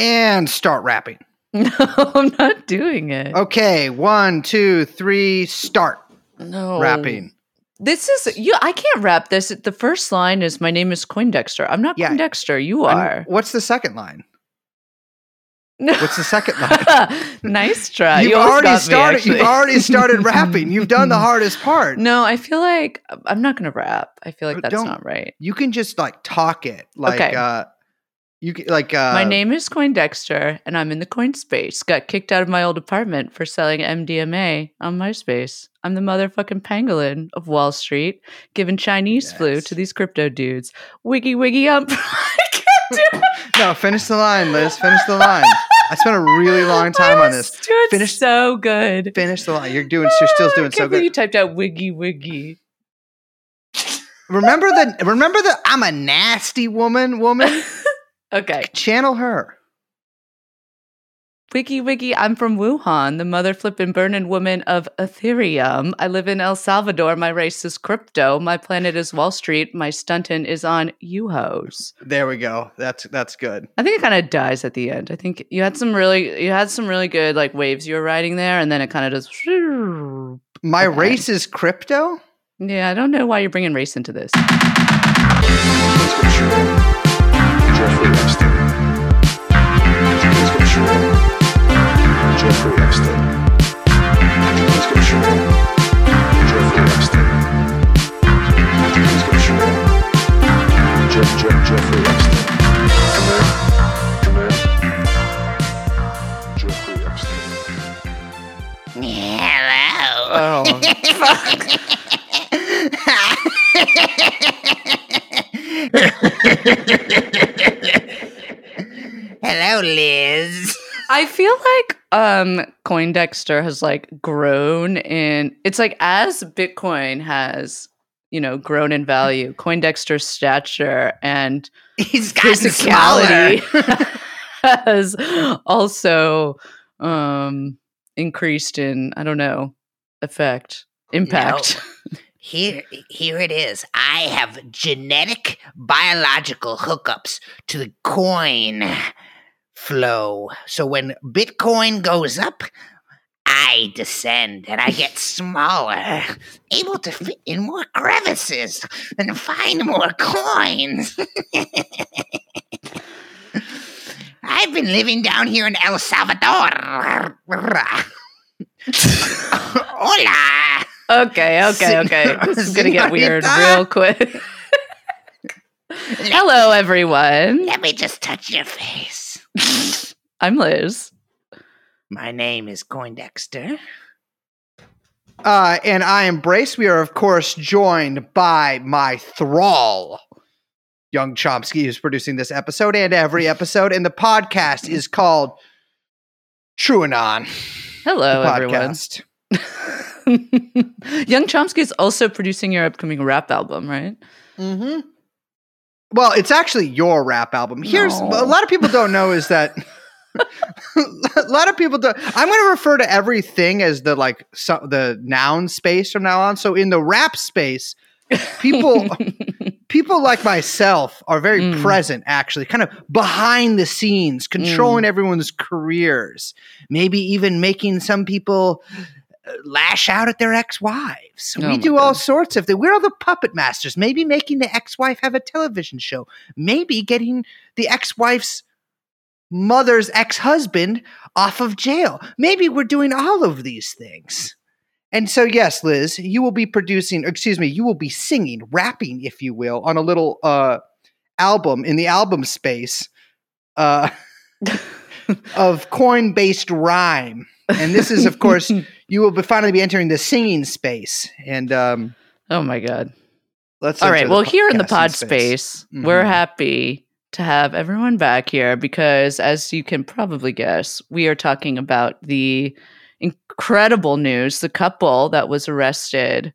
and start rapping. No, I'm not doing it. Okay, one, two, three, start no. rapping. This is you. I can't rap this. The first line is "My name is Coindexter." I'm not Yeah. Coindexter. You And are. what's the second line? No. What's the second line? nice try. you've You already got me, started. you've already started rapping. You've done the hardest part. No, I feel like I'm not going to rap. I feel like that's don't- not right. You can just like talk it. Like Okay. uh you can like uh my name is Coindexter, and I'm in the coin space. Got kicked out of my old apartment for selling MDMA on MySpace. I'm the motherfucking pangolin of Wall Street, giving Chinese flu to these crypto dudes. Wiggy wiggy um. I can't. No, finish the line, Liz. Finish the line. I spent a really long time on this. doing Finish- so good. Finish the line. You're doing you're still I doing so good. You typed out wiggy wiggy. Remember the remember the I'm a nasty woman woman? Okay. Channel her. Wiki Wiki, I'm from Wuhan, the mother flippin' burnin' woman of Ethereum. I live in El Salvador. My race is crypto. My planet is Wall Street. My stuntin' is on UHOs. There we go. That's that's good. I think it kind of dies at the end. I think you had some really you had some really good like waves you were riding there, and then it kind of just. My Okay. race is crypto? Yeah, I don't know why you're bringing race into this. Jeffrey Epstein. Jeffrey Epstein. Jeffrey Epstein. Jeff, Jeff, Jeffrey Epstein. Come here. Come here. Jeffrey Epstein. Oh, Hello, Liz. I feel like um Coindexter has like grown in it's like as Bitcoin has, you know, grown in value, Coindexter's stature and He's gotten physicality has also um increased in I don't know effect impact. Here, here it is. I have genetic, biological hookups to the coin flow. So when Bitcoin goes up, I descend and I get smaller, able to fit in more crevices and find more coins. I've been living down here in El Salvador. Hola. Okay, okay, okay. This is gonna get weird real quick. Hello, everyone. Let me just touch your face. I'm Liz. My name is Coindexter. Uh, and I am Brace. We are, of course, joined by my thrall, Young Chomsky, who's producing this episode and every episode. And the podcast is called TrueAnon. Hello, the everyone. Young Chomsky is also producing your upcoming rap album, right? Mm-hmm. Well, it's actually your rap album. Here's No. a lot of people don't know is that a lot of people don't. I'm going to refer to everything as the like so, the noun space from now on. So in the rap space, people people like myself are very Mm. present actually kind of behind the scenes controlling everyone's careers maybe even making some people lash out at their ex-wives. Oh we do all sorts of things we're all the puppet masters. Maybe making the ex-wife have a television show. Maybe getting the ex-wife's mother's ex-husband off of jail. Maybe we're doing all of these things. And so, yes, Liz, you will be producing, excuse me, you will be singing, rapping, if you will, on a little uh, album in the album space uh, of coin based rhyme. And this is, of course, you will be finally be entering the singing space. And um, oh my god. let's. All right. Well, here in the pod space, we're Mhm. happy to have everyone back here because, as you can probably guess, we are talking about the incredible news the couple that was arrested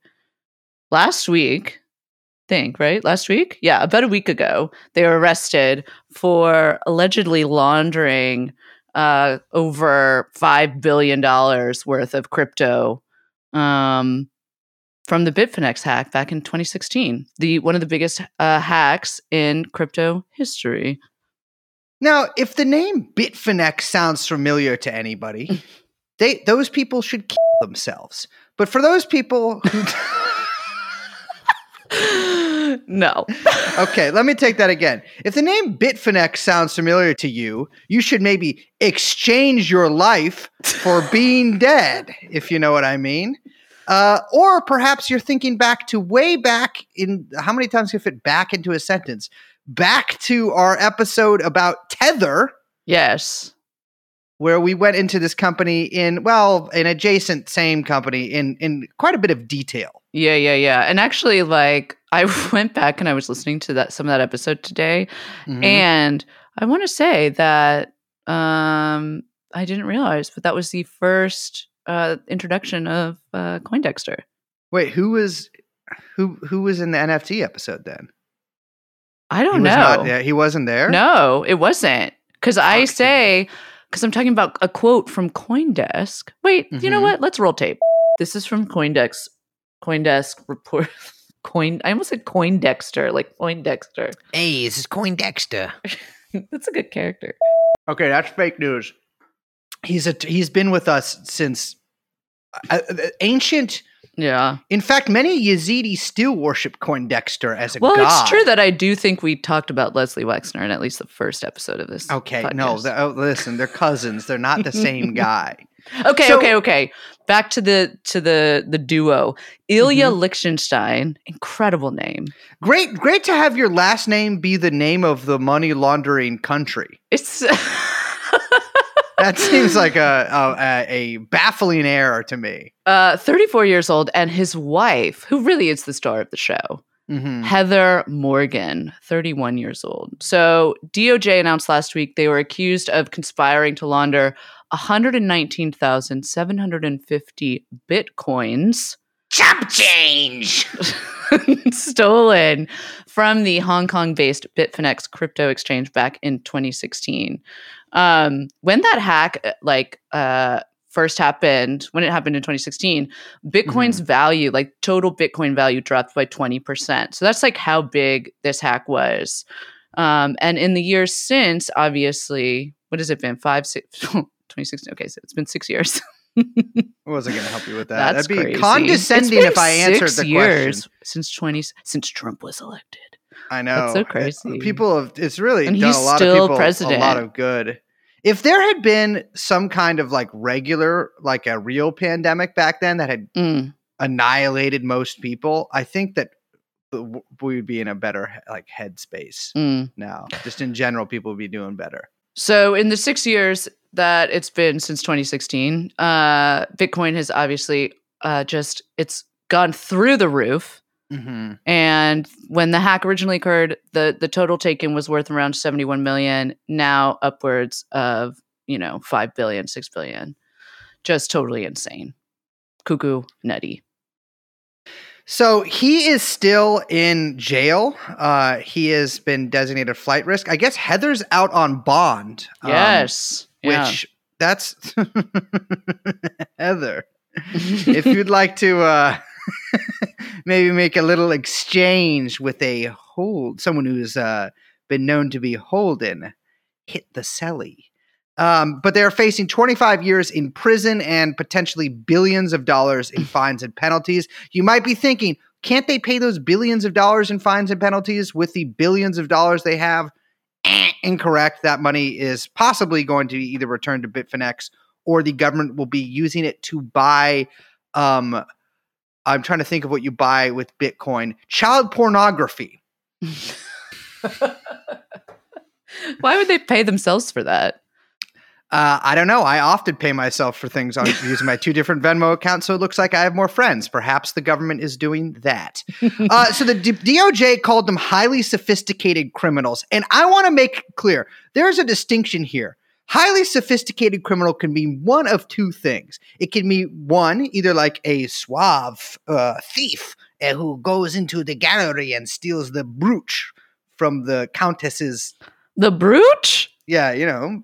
last week. Think, right? Last week? Yeah, about a week ago. They were arrested for allegedly laundering uh, over $5 billion worth of crypto um, from the Bitfinex hack back in 2016, the one of the biggest uh, hacks in crypto history. Now, if the name Bitfinex sounds familiar to anybody, they those people should kill themselves. But for those people who no. Okay, let me take that again. If the name Bitfinex sounds familiar to you, you should maybe exchange your life for being dead, if you know what I mean. Uh, or perhaps you're thinking back to way back in how many times can fit back into a sentence? Back to our episode about Tether, yes. Where we went into this company in well, an adjacent same company in in quite a bit of detail. Yeah, yeah, yeah. And actually, like, I went back and I was listening to that some of that episode today, Mhm. and I want to say that um, I didn't realize, but that was the first uh, introduction of uh, Coindexter. Wait, who was who who was in the NFT episode then? I don't he know. Was not, yeah, he wasn't there. No, it wasn't. Because I say, because I'm talking about a quote from Coindesk. Wait, you know Mhm. what? Let's roll tape. This is from Coindesk. Coindesk report. Coin. I almost said Coindexter, like Coindexter. Hey, this is Coindexter. That's a good character. Okay, that's fake news. He's a he's been with us since uh, uh, ancient. Yeah. In fact, many Yazidi still worship Coindexter as a Well, god. Well, it's true that I do think we talked about Leslie Wexner in at least the first episode of this. Okay, no, podcast. th- oh, listen, they're cousins. They're not the same guy. Okay, So- okay, okay. Back to the to the the duo. Ilya Mm-hmm. Lichtenstein, incredible name. Great, great to have your last name be the name of the money laundering country. It's That seems like a a, a baffling error to me. uh 34 years old and his wife, who really is the star of the show, Mhm. Heather Morgan, 31 years old. So DOJ announced last week they were accused of conspiring to launder 119,750 bitcoins Chop change. stolen from the Hong Kong based Bitfinex crypto exchange back in 2016. Um, when that hack uh, like uh, first happened, when it happened in 2016, Bitcoin's value, like total Bitcoin value, dropped by 20%. So that's like how big this hack was. Um, and in the years since, obviously, what has it been? Five, six, 2016. Okay, so it's been six years. I wasn't going to help you with that. That's That'd be crazy. condescending if I answered six the years question. since 20 since Trump was elected. I know. That's so Uh, crazy. People have it's really And done he's a lot still of people president. a lot of good. If there had been some kind of like regular, like a real pandemic back then that had Mm. annihilated most people, I think that we would be in a better like headspace Mm. now. Just in general, people would be doing better. So, in the six years that it's been since 2016, uh, Bitcoin has obviously uh, just it's gone through the roof. Mm-hmm. And when the hack originally occurred, the the total taken was worth around 71 million. Now upwards of you know five billion, six billion, just totally insane, cuckoo, nutty. So he is still in jail. Uh, he has been designated flight risk. I guess Heather's out on bond. um, Yes, yeah. which that's Heather. if you'd like to uh, maybe make a little exchange with a hold someone who's uh, been known to be holden, hit the celly. Um, but they're facing 25 years in prison and potentially billions of dollars in fines and penalties. You might be thinking, can't they pay those billions of dollars in fines and penalties with the billions of dollars they have? Incorrect. That money is possibly going to be either returned to Bitfinex or the government will be using it to buy. Um, I'm trying to think of what you buy with Bitcoin child pornography. Why would they pay themselves for that? Uh, I don't know. I often pay myself for things on using my two different Venmo accounts, so it looks like I have more friends. Perhaps the government is doing that. uh, so the D- DOJ called them highly sophisticated criminals, and I want to make clear there's a distinction here. Highly sophisticated criminal can be one of two things. It can be one, either like a suave uh, thief Uh, who goes into the gallery and steals the brooch from the countess's. The brooch? Yeah, you know,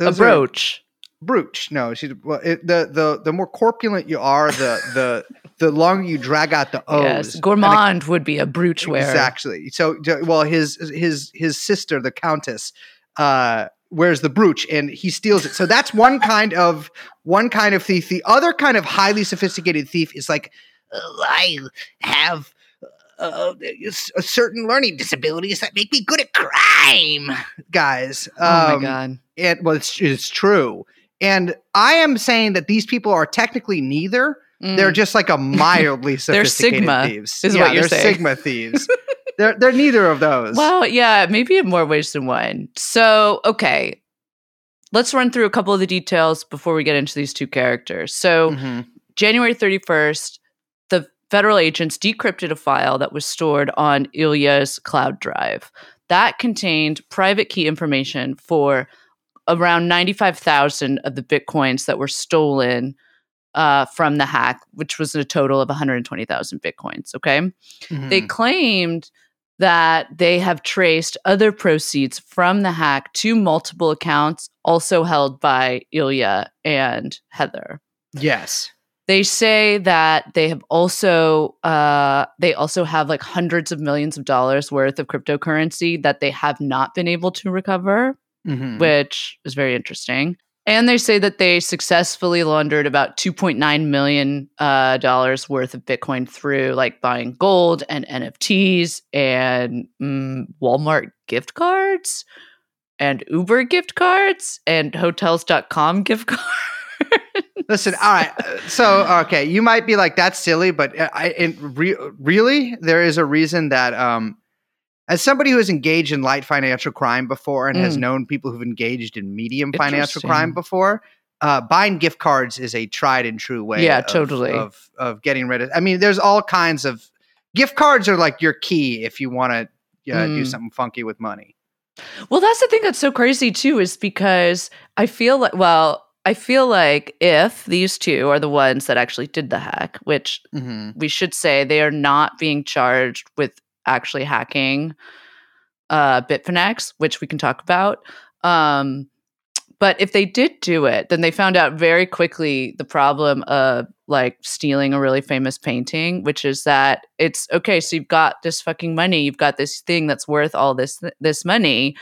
A brooch. brooch. No, she's well. It, the the the more corpulent you are, the the the longer you drag out the O's. yes, gourmand would be a brooch wearer. Exactly. So, well, his his his sister, the countess, uh, wears the brooch and he steals it. So that's one kind of one kind of thief. The other kind of highly sophisticated thief is like Uh, I have uh, a certain learning disabilities that make me good at crime. guys. oh um, my god. It well, it's, it's true. And I am saying that these people are technically neither. They're Mm. just like a mildly sophisticated They're Sigma, thieves. is yeah, what you're they're saying. Sigma thieves. they're they're neither of those. Well, yeah, maybe in more ways than one. So, okay. Let's run through a couple of the details before we get into these two characters. So, Mhm. January 31st, the federal agents decrypted a file that was stored on Ilya's cloud drive. That contained private key information for around 95,000 of the bitcoins that were stolen uh, from the hack, which was a total of 120,000 bitcoins. Okay. They Mhm. claimed that they have traced other proceeds from the hack to multiple accounts also held by Ilya and Heather. yes. They say that they have also uh, they also have like hundreds of millions of dollars worth of cryptocurrency that they have not been able to recover, Mhm. which is very interesting. And they say that they successfully laundered about 2.9 million uh, dollars worth of Bitcoin through like buying gold and NFTs and mm, Walmart gift cards and Uber gift cards and Hotels.com gift cards. Listen, all right. uh, So, okay, you might be like that's silly, but uh, I in re- really there is a reason that um as somebody who has engaged in light financial crime before and has Mm. known people who've engaged in medium financial crime before, uh, buying gift cards is a tried and true way. Yeah, of- totally. Of of getting rid of. I mean, there's all kinds of gift cards are like your key if you want to uh, do Mm. something funky with money. Well, that's the thing that's so crazy too, is because I feel like, well, I feel like if these two are the ones that actually did the hack, which Mm-hmm. we should say they are not being charged with actually hacking uh, Bitfinex, which we can talk about. Um, but if they did do it, then they found out very quickly the problem of like stealing a really famous painting, which is that it's okay. So you've got this fucking money, you've got this thing that's worth all this this money.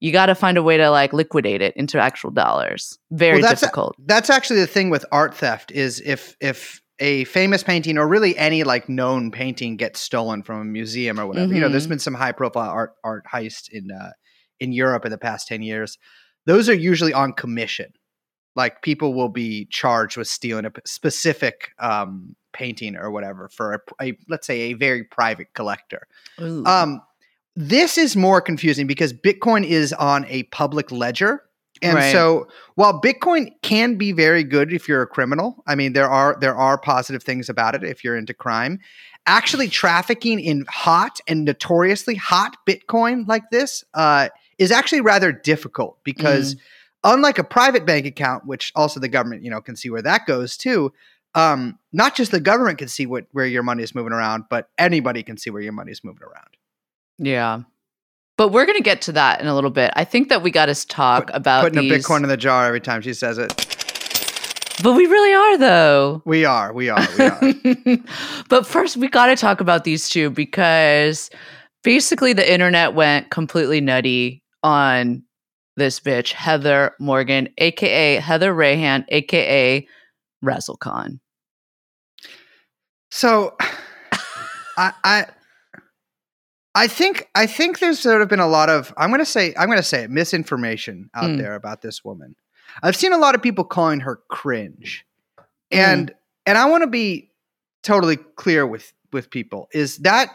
You got to find a way to like liquidate it into actual dollars. Very Well, that's- difficult. That's actually the thing with art theft is if if a famous painting or really any like known painting gets stolen from a museum or whatever. You know, there's been some high profile art art heist in uh, in Europe in the past 10 years. Those are usually on commission. Like people will be charged with stealing a specific um, painting or whatever for a, a let's say a very private collector. Um, this is more confusing because Bitcoin is on a public ledger. And Right. so while Bitcoin can be very good if you're a criminal, I mean there are there are positive things about it if you're into crime. Actually trafficking in hot and notoriously hot Bitcoin like this uh, is actually rather difficult because unlike a private bank account, which also the government, you know, can see where that goes too, um, not just the government can see what where your money is moving around, but anybody can see where your money is moving around. Yeah. But we're going to get to that in a little bit. I think that we got to talk about Putting these. a Bitcoin in the jar every time she says it. but we really are, though. We are, we are, we are. but first, we got to talk about these two because basically the internet went completely nutty on this bitch, Heather Morgan, aka Heather Rayhan, aka Razzle Khan. so I I I think I think there's sort of been a lot of I'm gonna say I'm gonna say it, misinformation out Mm. there about this woman. I've seen a lot of people calling her cringe. And and I want to be totally clear with with people is that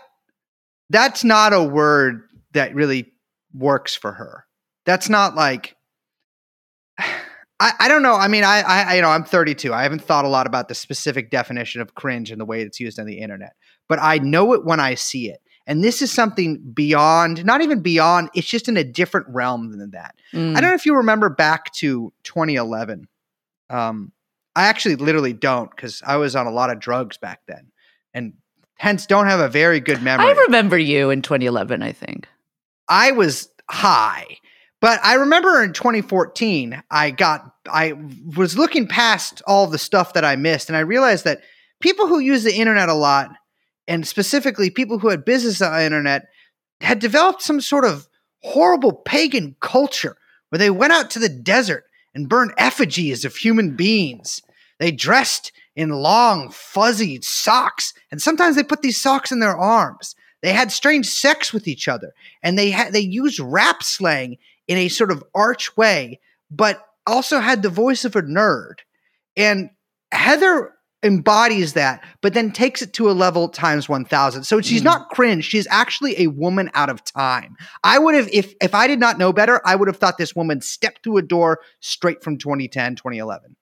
that's not a word that really works for her. That's not like I, I don't know. I mean, I, I, I, you know, I'm 32. I haven't thought a lot about the specific definition of cringe and the way it's used on the internet, but I know it when I see it. And this is something beyond, not even beyond, it's just in a different realm than that. Mm. I don't know if you remember back to 2011. Um, I actually literally don't because I was on a lot of drugs back then and hence don't have a very good memory. I remember you in 2011, I think. I was high. But I remember in 2014, I got I was looking past all the stuff that I missed, and I realized that people who use the internet a lot, and specifically people who had business on the internet, had developed some sort of horrible pagan culture where they went out to the desert and burned effigies of human beings. They dressed in long, fuzzy socks, and sometimes they put these socks in their arms. They had strange sex with each other, and they they used rap slang in a sort of arch way, but also had the voice of a nerd. And Heather embodies that, but then takes it to a level times 1000. So she's Mm. not cringe. She's actually a woman out of time. I would have, if, if I did not know better, I would have thought this woman stepped through a door straight from 2010, 2011.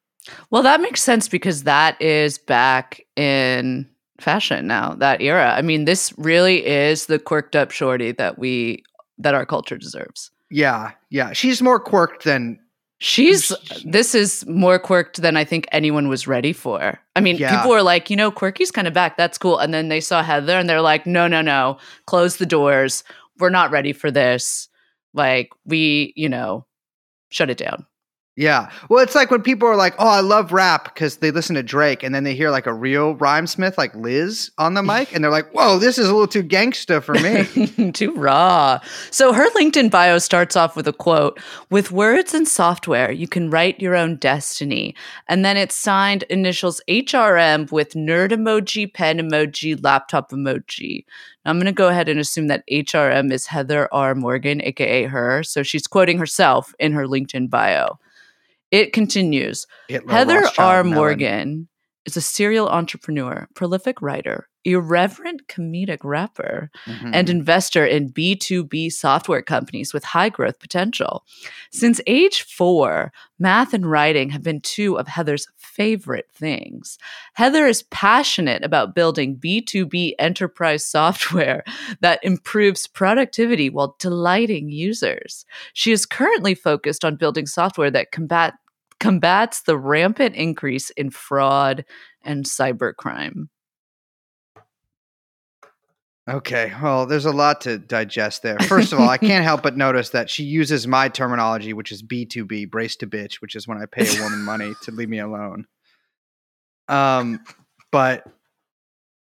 Well, that makes sense because that is back in fashion now, that era. I mean, this really is the quirked up shorty that we that our culture deserves. Yeah. Yeah. She's more quirked than, She's this is more quirked than I think anyone was ready for. I mean, Yeah. people were like, you know, quirky's kind of back. That's cool. And then they saw Heather and they're like, no, no, no, close the doors. We're not ready for this. Like, we, you know, shut it down. Yeah. Well, it's like when people are like, oh, I love rap because they listen to Drake and then they hear like a real rhymesmith like Liz on the mic and they're like, whoa, this is a little too gangsta for me. Too raw. So her LinkedIn bio starts off with a quote With words and software, you can write your own destiny. And then it's signed initials HRM with nerd emoji, pen emoji, laptop emoji. Now I'm going to go ahead and assume that HRM is Heather R. Morgan, AKA her. So she's quoting herself in her LinkedIn bio. It continues. Hitler, Heather Rothschild, R. Mellon. Morgan is a serial entrepreneur, prolific writer, irreverent comedic rapper, Mhm. and investor in B2B software companies with high growth potential. Since age four, math and writing have been two of Heather's favorite things. Heather is passionate about building B2B enterprise software that improves productivity while delighting users. She is currently focused on building software that combat combats the rampant increase in fraud and cybercrime. Okay, well, there's a lot to digest there. First of all, I can't help but notice that she uses my terminology, which is B2B, brace to bitch, which is when I pay a woman money to leave me alone. Um, but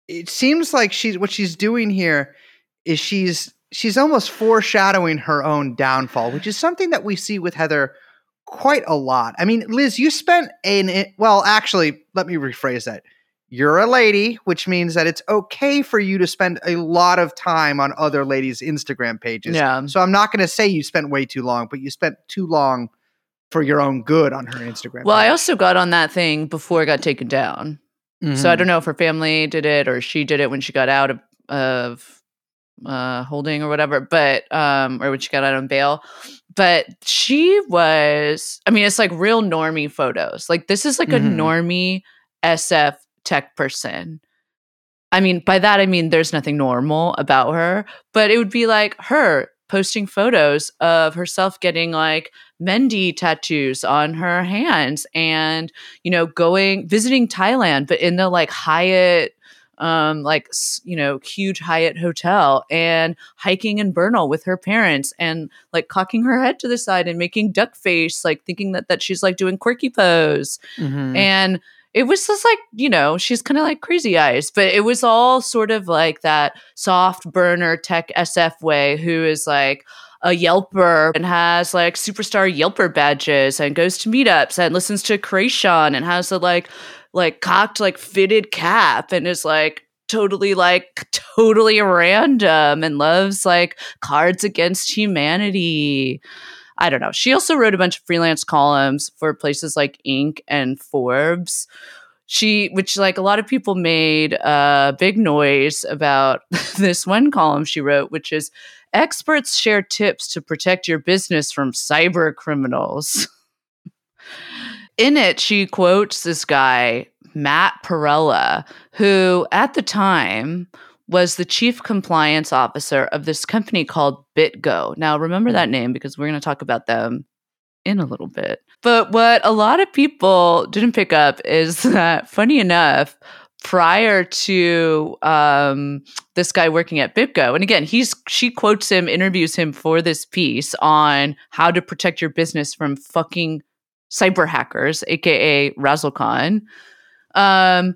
it seems like she's what she's doing here is she's she's almost foreshadowing her own downfall, which is something that we see with Heather quite a lot. I mean, Liz, you spent an well, actually, let me rephrase that you're a lady, which means that it's okay for you to spend a lot of time on other ladies' Instagram pages. Yeah. So I'm not going to say you spent way too long, but you spent too long for your own good on her Instagram. Well, I also got on that thing before it got taken down. So I Mhm. don't know if her family did it or she did it when she got out of, of uh, holding or whatever, but um, or when she got out on bail. But she was, I mean, it's like real normie photos. Like this is like a Mhm. normie SF tech person. I mean, by that I mean there's nothing normal about her, but it would be like her posting photos of herself getting like mehndi tattoos on her hands and you know going visiting Thailand but in the like Hyatt um like you know huge Hyatt hotel and hiking in Bernal with her parents and like cocking her head to the side and making duck face like thinking that that she's like doing quirky pose Mhm. and it was just like you know she's kind of like crazy eyes but it was all sort of like that soft burner tech sf way who is like a yelper and has like superstar yelper badges and goes to meetups and listens to Kreayshawn and has a like like cocked like fitted cap and is like totally like totally random and loves like cards against humanity I don't know. She also wrote a bunch of freelance columns for places like Inc. and Forbes. She, which like a lot of people made a big noise about this one column she wrote, which is experts share tips to protect your business from cyber criminals. In it, she quotes this guy, Matt Perella, who at the time was the chief compliance officer of this company called BitGo. Now, remember that name because we're going to talk about them in a little bit. But what a lot of people didn't pick up is that, funny enough, prior to um, this guy working at BitGo, and again, he's she quotes him, interviews him for this piece on how to protect your business from fucking cyber hackers, aka Razzle Khan. Um,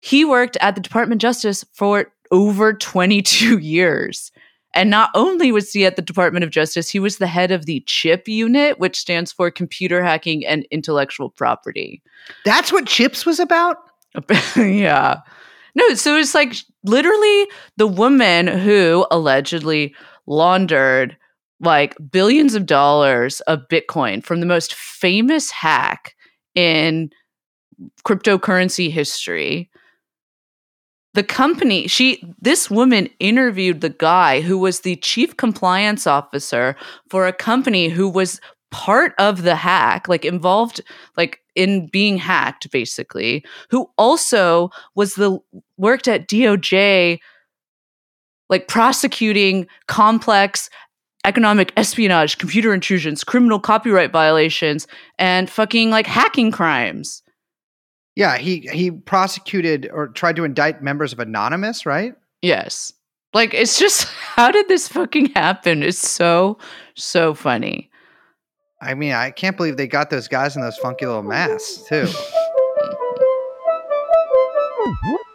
he worked at the Department of Justice for over 22 years. And not only was he at the Department of Justice, he was the head of the CHIP unit, which stands for Computer Hacking and Intellectual Property. That's what Chips was about? yeah. No, so it's like literally the woman who allegedly laundered like billions of dollars of Bitcoin from the most famous hack in cryptocurrency history. The company, she, this woman interviewed the guy who was the chief compliance officer for a company who was part of the hack, like involved, like in being hacked, basically, who also was the worked at DOJ, like prosecuting complex economic espionage, computer intrusions, criminal copyright violations, and fucking like hacking crimes. Yeah, he he prosecuted or tried to indict members of Anonymous, right? Yes. Like it's just how did this fucking happen? It's so so funny. I mean, I can't believe they got those guys in those funky little masks too.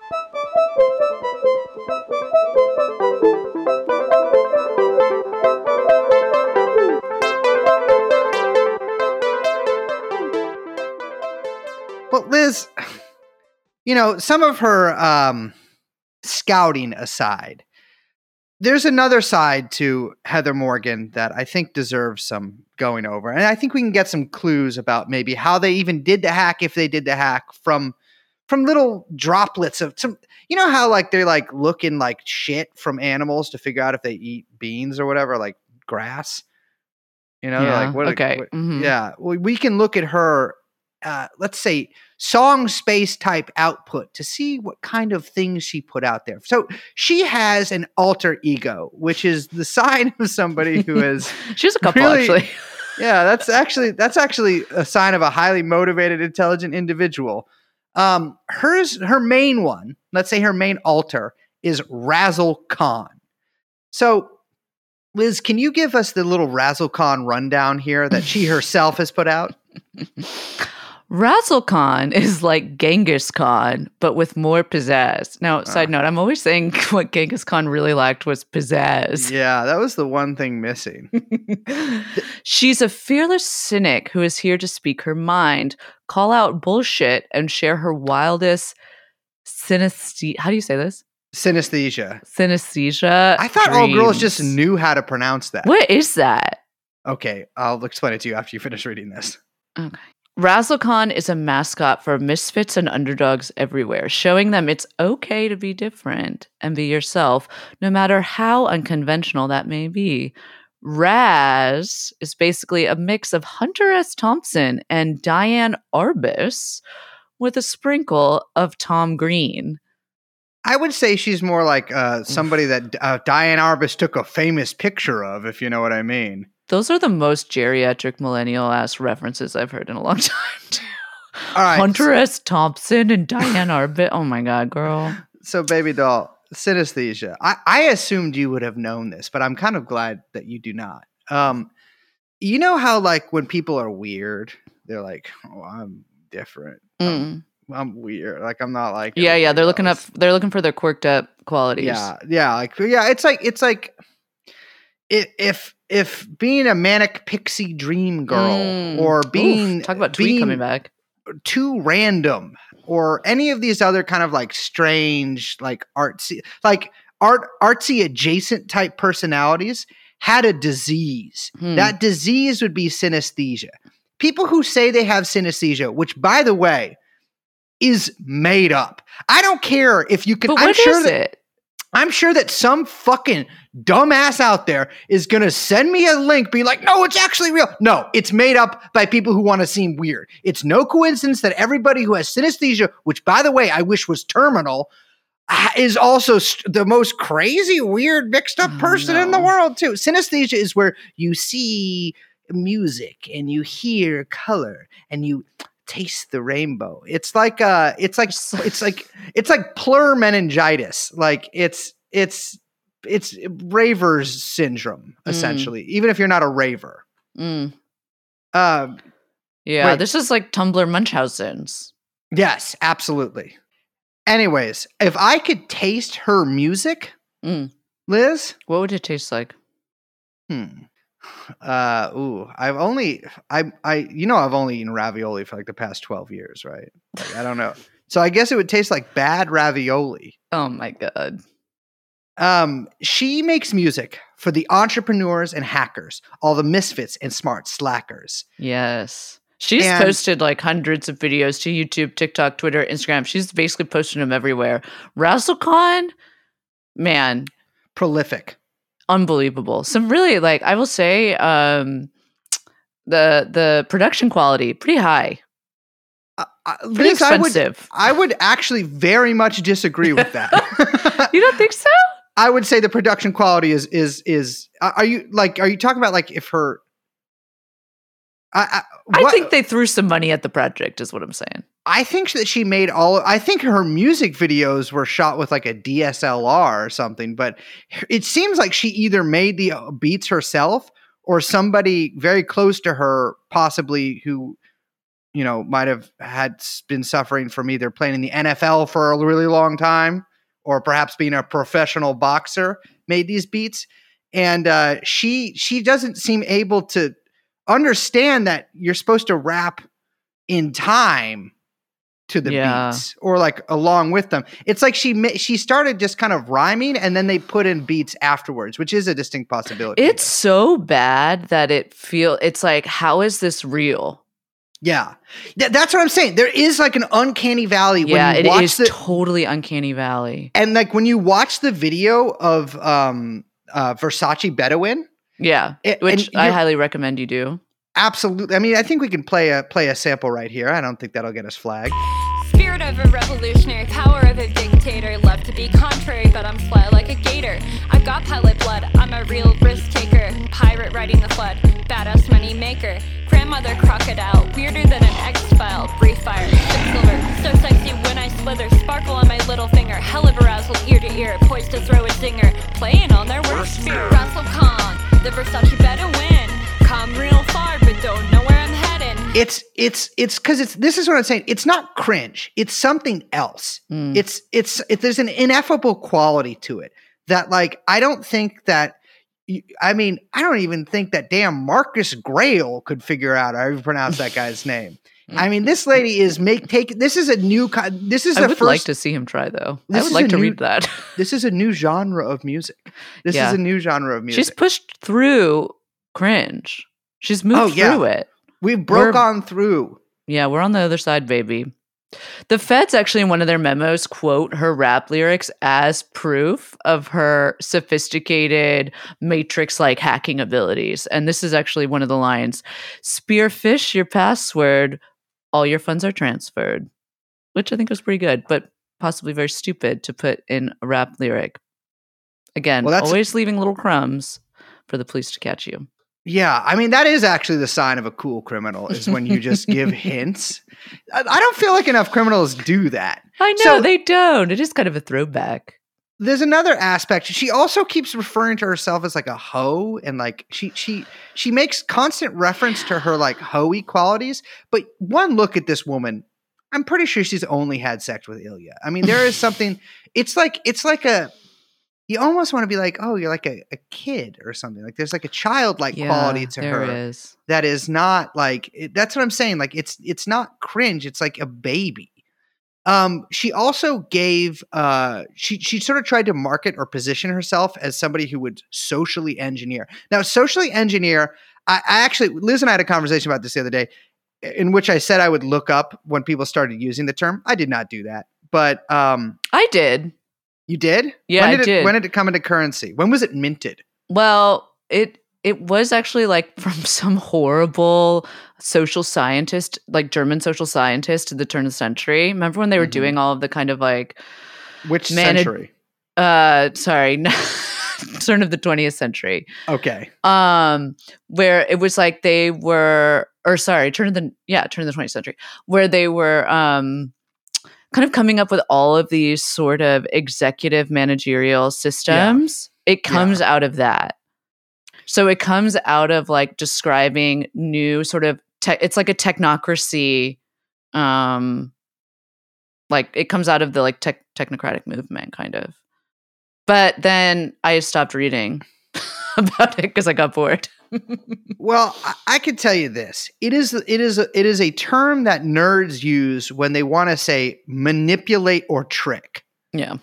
Liz, you know, some of her um, scouting aside, there's another side to Heather Morgan that I think deserves some going over. And I think we can get some clues about maybe how they even did the hack, if they did the hack from from little droplets of some you know how like they're like looking like shit from animals to figure out if they eat beans or whatever, like grass. You know, Yeah, like what okay, what- mhm. yeah. We, we can look at her uh, let's say song space type output to see what kind of things she put out there. So she has an alter ego, which is the sign of somebody who is She has a couple Really? actually. yeah, that's actually that's actually a sign of a highly motivated, intelligent individual. Um, hers, her main one, let's say her main alter is Razzle Khan. So, Liz, can you give us the little Razzle Khan rundown here that she herself has put out? Razzle Khan is like Genghis Khan, but with more pizzazz. Now, side Ah. note, I'm always saying what Genghis Khan really lacked was pizzazz. Yeah, that was the one thing missing. She's a fearless cynic who is here to speak her mind, call out bullshit, and share her wildest synesthesia. How do you say this? Synesthesia. Synesthesia. I thought all girls just knew how to pronounce that. What is that? Okay, I'll explain it to you after you finish reading this. Okay. Razzle Khan is a mascot for misfits and underdogs everywhere, showing them it's okay to be different and be yourself, no matter how unconventional that may be. Raz is basically a mix of Hunter S. Thompson and Diane Arbus with a sprinkle of Tom Green. I would say she's more like uh, somebody that uh, Diane Arbus took a famous picture of, if you know what I mean. Those are the most geriatric millennial ass references I've heard in a long time. too. All right, Hunter S. Thompson and Diane Arbus. Oh my God, girl. So, baby doll, synesthesia. I, I assumed you would have known this, but I'm kind of glad that you do not. Um, you know how like when people are weird, they're like, "Oh, I'm different. Mm. I'm weird. Like I'm not like Yeah, yeah. They're everybody looking up. They're looking for their quirked up qualities. Yeah, yeah, like yeah. It's like it's like if if being a manic pixie dream girl Mm. or Oof, being talk about tweet coming back. too random or any of these other kind of like strange like artsy like art artsy adjacent type personalities had a disease Hmm. that disease would be synesthesia people who say they have synesthesia which by the way is made up i don't care if you can But i'm sure that it? I'm sure that some fucking dumbass out there is gonna send me a link, be like, no, it's actually real. No, it's made up by people who want to seem weird. It's no coincidence that everybody who has synesthesia, which by the way, I wish was terminal, is also st- the most crazy, weird, mixed up person in the world, too. Synesthesia is where you see music and you hear color and you taste the rainbow. It's like uh it's like it's like it's like plur meningitis. Like it's it's it's raver's syndrome Mm. essentially. Even if you're not a raver. Mm. Um Yeah, Wait. this is like Tumblr Munchausen's. yes, absolutely. Anyways, if I could taste her music, Mm. Liz? What would it taste like? Hmm. Uh ooh, I've only I I you know I've only eaten ravioli for like the past 12 years, right? Like, I don't know. So I guess it would taste like bad ravioli. Oh my god. Um she makes music for the entrepreneurs and hackers, all the misfits and smart slackers. Yes. She's And- posted like hundreds of videos to YouTube, TikTok, Twitter, Instagram. She's basically posting them everywhere. Razzle Khan, man, Prolific. Unbelievable. Some really like I will say, um, the the production quality pretty high, Uh, uh, pretty Liz, I would expensive. I would actually very much disagree with that. you don't think so? I would say the production quality is is is. Are you like? Are you talking about like if her? I I, I think they threw some money at the project, is what I'm saying. I think that she made all. I think her music videos were shot with like a DSLR or something. But it seems like she either made the uh, beats herself or somebody very close to her, possibly who, you know, might have had been suffering from either playing in the NFL for a really long time or perhaps being a professional boxer, made these beats. And uh, she she doesn't seem able to understand that you're supposed to rap in time to the Yeah. beats or like along with them. It's like she she started just kind of rhyming and then they put in beats afterwards, which is a distinct possibility. It's so bad that it feel. It's like, how is this real? yeah, Th- that's what I'm saying. There is like an uncanny valley Yeah, when you it watch is the totally uncanny valley. and like when you watch the video of um uh Versace Bedouin. Yeah, it- which I highly recommend you do. Absolutely. I mean, I think we can play a play a sample right here. I don't think that'll get us flagged. Spirit of a revolutionary, power of a dictator. Love to be contrary, but I'm fly like a gator. I've got pilot blood, I'm a real risk taker. Pirate riding the flood, badass money maker. Grandmother crocodile, weirder than an X file. Brief fire, stick silver, so sexy when I slither. Sparkle on my little finger, hell of arousal ear to ear. Poised to throw a zinger, playing on their worst fear. Razzle Khan, the Versace better win. Come real far, but don't know where I'm heading. It's it's it's because it's this is what I'm saying. It's not cringe. It's something else. Mm. It's it's it, there's an ineffable quality to it that like I don't think that. I mean, I don't even think that damn Marcus Grail could figure out how to pronounce that guy's name. I mean, this lady is make take. This is a new. co- This is I the would first. like to see him try though. I would like to new- read that. This is a new genre of music. This Yeah. is a new genre of music. She's pushed through cringe. She's moved Oh, yeah. through it. we broke we're- on through. Yeah, we're on the other side, baby. The feds actually in one of their memos quote her rap lyrics as proof of her sophisticated matrix like hacking abilities. And this is actually one of the lines Spearfish your password, all your funds are transferred, which I think was pretty good, but possibly very stupid to put in a rap lyric. Again, Well, always leaving little crumbs for the police to catch you. Yeah, I mean that is actually the sign of a cool criminal is when you just give hints. I, don't feel like enough criminals do that. I know So- they don't. It is kind of a throwback. There's another aspect. She also keeps referring to herself as like a hoe, and like she she she makes constant reference to her like hoey qualities. But one look at this woman, I'm pretty sure she's only had sex with Ilya. I mean, there is something. It's like it's like a. You almost want to be like, oh, you're like a, a kid or something. Like there's like a childlike quality to her. is. that is not like it- that's what I'm saying. Like it's it's not cringe. It's like a baby. Um, she also gave uh she she sort of tried to market or position herself as somebody who would socially engineer. Now, socially engineer, I, I actually Liz and I had a conversation about this the other day, in which I said I would look up when people started using the term. I did not do that, but um, I did. You did. Yeah, when I did it. When did it come into currency? When was it minted? Well, it it was actually like from some horrible social scientist, like German social scientist at the turn of the century. Remember when they were Mhm. doing all of the kind of like Which century? uh sorry, turn of the 20th century. Okay. um where it was like they were or sorry turn of the yeah turn of the 20th century where they were um kind of coming up with all of these sort of executive managerial systems it comes out of that. So it comes out of like describing new sort of tech it's like a technocracy um like it comes out of the like tech technocratic movement kind of. But then I stopped reading about it because I got bored. Well, I, I can tell you this: it is it is a, it is a term that nerds use when they want to say manipulate or trick. yeah.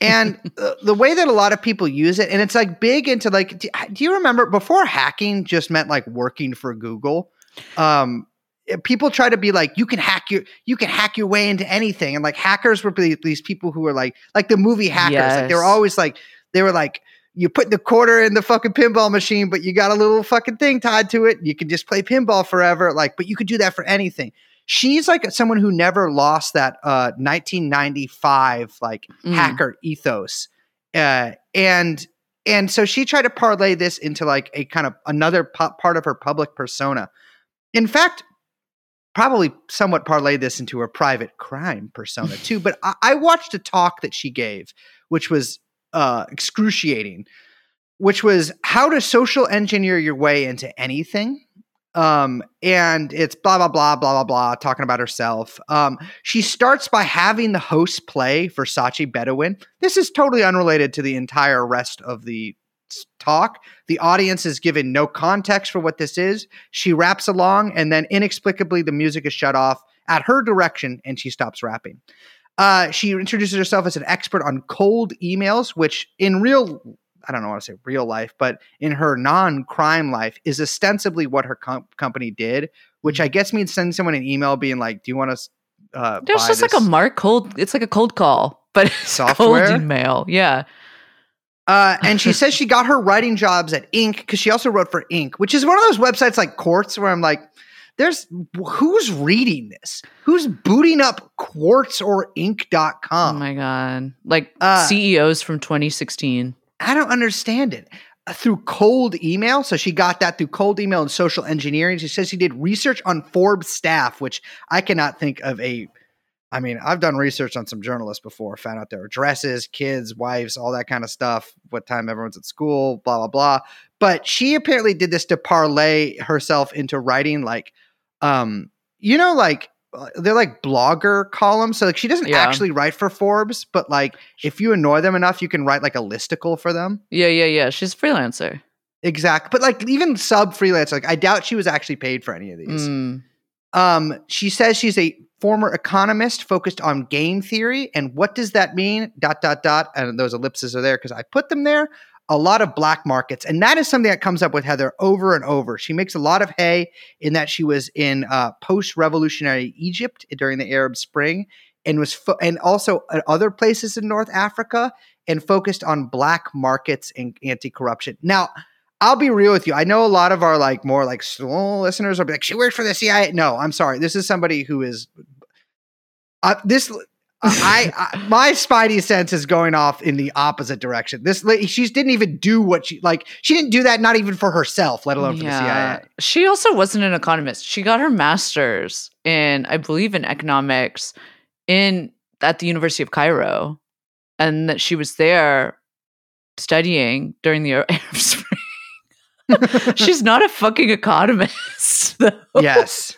And uh, the way that a lot of people use it, and it's like big into like, do, do you remember before hacking just meant like working for Google? Um, eh, people try to be like, you can hack your, you can hack your way into anything, and like hackers were these people who were like, like the movie hackers, like they were always like, they were like, you put the quarter in the fucking pinball machine, but you got a little fucking thing tied to it. You can just play pinball forever, like, but you could do that for anything. She's like someone who never lost that uh 1995 like Mm. hacker ethos uh and and so she tried to parlay this into like a kind of another part of her public persona in fact probably somewhat parlayed this into her private crime persona too but I, I watched a talk that she gave which was uh excruciating which was how to social engineer your way into anything um and it's blah blah blah blah blah blah talking about herself um she starts by having the host play Versace Bedouin. This is totally unrelated to the entire rest of the talk. The audience is given no context for what this is. She raps along, and then inexplicably, the music is shut off at her direction, and she stops rapping. Uh, she introduces herself as an expert on cold emails, which in real, I don't know how to say real life, but in her non crime life is ostensibly what her com- company did, which I guess means sending someone an email being like, Do you want to? Uh, There's just like a mark cold. It's like a cold call, but it's Software? cold email. Yeah. Uh, and she says she got her writing jobs at Inc. because she also wrote for Inc., which is one of those websites like Quartz where I'm like, there's who's reading this? Who's booting up Quartz or Inc.com? Oh my god. Like Uh, CEOs from 2016. I don't understand it. Uh, Through cold email. So she got that through cold email and social engineering. She says she did research on Forbes staff, which I cannot think of a. I mean, I've done research on some journalists before, found out their addresses, kids, wives, all that kind of stuff, what time everyone's at school, blah, blah, blah. But she apparently did this to parlay herself into writing like, um, you know, like uh, they're like blogger columns. So like she doesn't Yeah. actually write for Forbes, but like if you annoy them enough, you can write like a listicle for them. Yeah, yeah, yeah. She's a freelancer. Exact. But like even sub freelancer, like I doubt she was actually paid for any of these. Mm. Um, she says she's a former economist focused on game theory. And what does that mean? Dot, dot, dot. And those ellipses are there because I put them there. A lot of black markets. And that is something that comes up with Heather over and over. She makes a lot of hay in that she was in uh, post revolutionary Egypt during the Arab Spring and was, fo- and also at other places in North Africa and focused on black markets and anti corruption. Now, I'll be real with you. I know a lot of our like more like slow listeners will be like, she worked for the CIA. No, I'm sorry. This is somebody who is uh, this. I, I my spidey sense is going off in the opposite direction. This she didn't even do what she like. She didn't do that, not even for herself, let alone for the CIA. She also wasn't an economist. She got her master's in, I believe, in economics in at the University of Cairo, and that she was there studying during the Arab Spring. She's not a fucking economist. though. yes.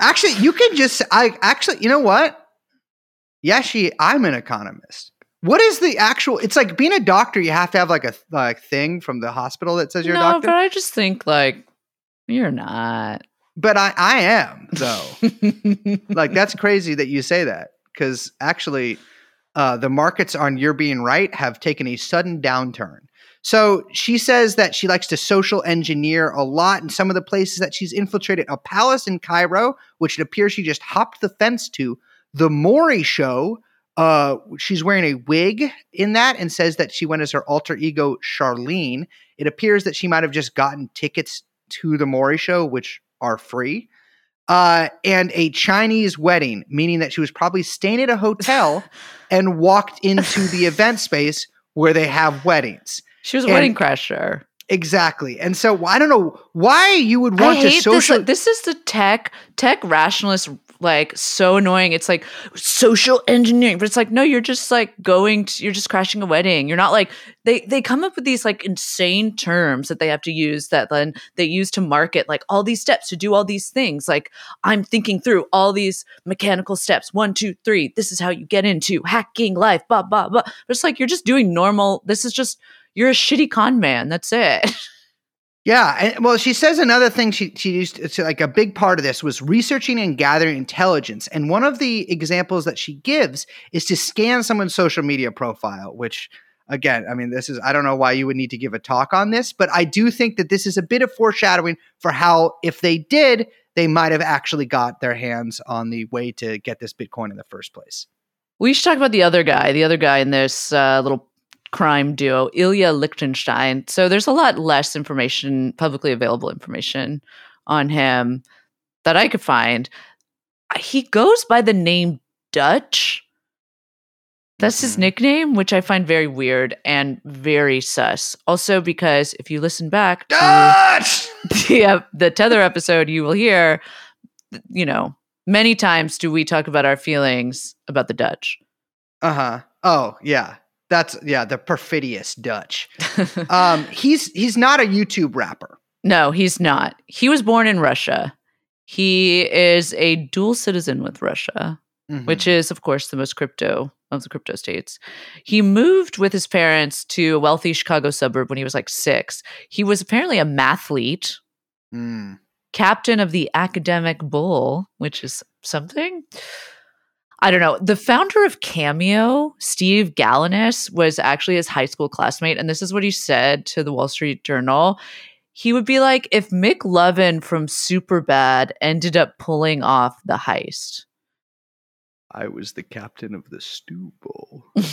Actually, you can just I actually, you know what? Yeah, she I'm an economist. What is the actual it's like being a doctor, you have to have like a like thing from the hospital that says you're a doctor. no, but I just think like you're not. But I I am though. like that's crazy that you say that because actually uh, the markets on you're being right have taken a sudden downturn so she says that she likes to social engineer a lot in some of the places that she's infiltrated a palace in cairo which it appears she just hopped the fence to the maury show uh, she's wearing a wig in that and says that she went as her alter ego charlene it appears that she might have just gotten tickets to the maury show which are free uh, and a Chinese wedding, meaning that she was probably staying at a hotel and walked into the event space where they have weddings. she was a And- wedding crasher. Exactly. And so I don't know why you would want to social. this. This is the tech tech rationalist like so annoying. It's like social engineering, but it's like no, you're just like going to you're just crashing a wedding. You're not like they they come up with these like insane terms that they have to use that then they use to market like all these steps to do all these things. Like I'm thinking through all these mechanical steps. One, two, three. This is how you get into hacking life. Blah blah blah. But it's like you're just doing normal. This is just you're a shitty con man. That's it. Yeah, and, well, she says another thing she she used it's like a big part of this was researching and gathering intelligence. And one of the examples that she gives is to scan someone's social media profile, which again, I mean, this is I don't know why you would need to give a talk on this, but I do think that this is a bit of foreshadowing for how if they did, they might have actually got their hands on the way to get this Bitcoin in the first place. We should talk about the other guy, the other guy in this uh, little crime duo, Ilya Lichtenstein. So there's a lot less information, publicly available information on him that I could find. He goes by the name Dutch. That's his Mhm. nickname, which I find very weird and very sus. Also, because if you listen back to Dutch! the, uh, the Tether episode, you will hear, you know, many times do we talk about our feelings about the Dutch. Uh huh. Oh yeah, that's yeah the perfidious Dutch. Um, he's he's not a YouTube rapper. no, he's not. He was born in Russia. He is a dual citizen with Russia, Mhm. which is, of course, the most crypto of the crypto states. He moved with his parents to a wealthy Chicago suburb when he was like six. He was apparently a mathlete, Mm. captain of the academic bull, which is something. I don't know. The founder of Cameo, Steve Galanis, was actually his high school classmate. And this is what he said to the Wall Street Journal. He would be like, if McLovin from Superbad ended up pulling off the heist. I was the captain of the stew bowl. it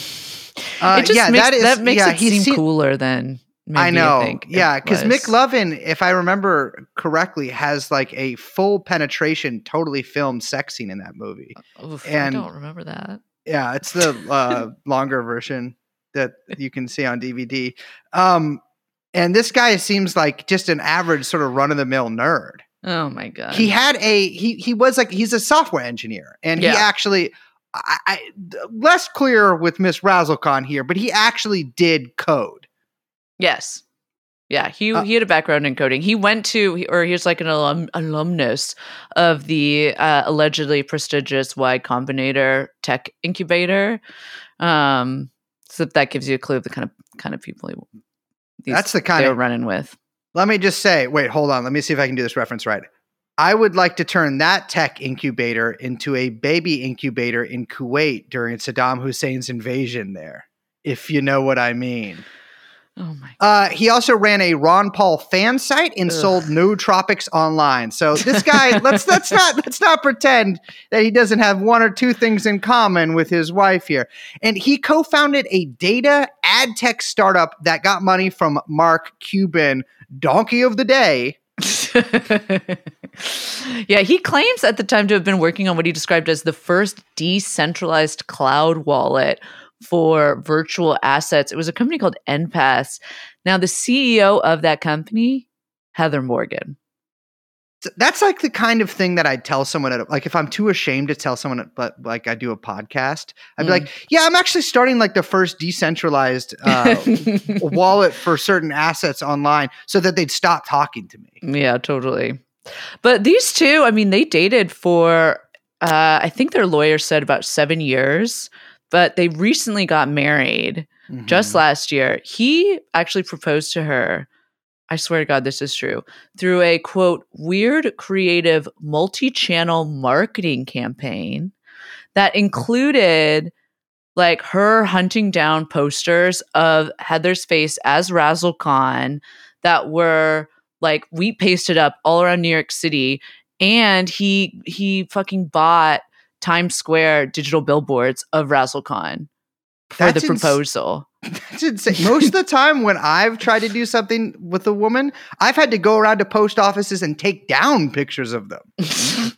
Uh, just yeah, makes, that is- that makes yeah, it seem- cooler than maybe I know. yeah, because. Mick Lovin, if I remember correctly, has like a full penetration, totally filmed sex scene in that movie. Oof, I don't remember that. Yeah, it's the uh, longer version that you can see on DVD. Um, and this guy seems like just an average sort of run of the mill nerd. Oh my god. he had a he he was like he's a software engineer and Yeah. he actually I, I less clear with Miss Razzle Khan here, but he actually did code. Yes. Yeah, he Uh, he had a background in coding. He went to, or he was like an alum, alumnus of the uh, allegedly prestigious Y Combinator tech incubator. Um, so that gives you a clue of the kind of kind of people he, these, That's the kind they were of running with. Let me just say, wait, hold on. Let me see if I can do this reference right. I would like to turn that tech incubator into a baby incubator in Kuwait during Saddam Hussein's invasion there, if you know what I mean. Oh my! Uh, he also ran a Ron Paul fan site and Ugh. sold nootropics online. So this guy, let's let's not let's not pretend that he doesn't have one or two things in common with his wife here. And he co-founded a data ad tech startup that got money from Mark Cuban, donkey of the day. yeah, he claims at the time to have been working on what he described as the first decentralized cloud wallet for virtual assets. It was a company called Endpass. Now, the CEO of that company, Heather Morgan. That's like the kind of thing that I'd tell someone at like if I'm too ashamed to tell someone but like I do a podcast, I'd be Mm. like, yeah, I'm actually starting like the first decentralized uh, wallet for certain assets online so that they'd stop talking to me. yeah, totally. But these two, I mean, they dated for, uh, I think their lawyer said about seven years, but they recently got married. just Mhm. last year, he actually proposed to her. I swear to God, this is true. Through a quote, weird, creative, multi channel marketing campaign that included like her hunting down posters of Heather's face as Razzle Khan that were like we pasted up all around New York City. And he he fucking bought Times Square digital billboards of Razzle Khan for That's the ins- proposal. That's insane. Most of the time, when I've tried to do something with a woman, I've had to go around to post offices and take down pictures of them.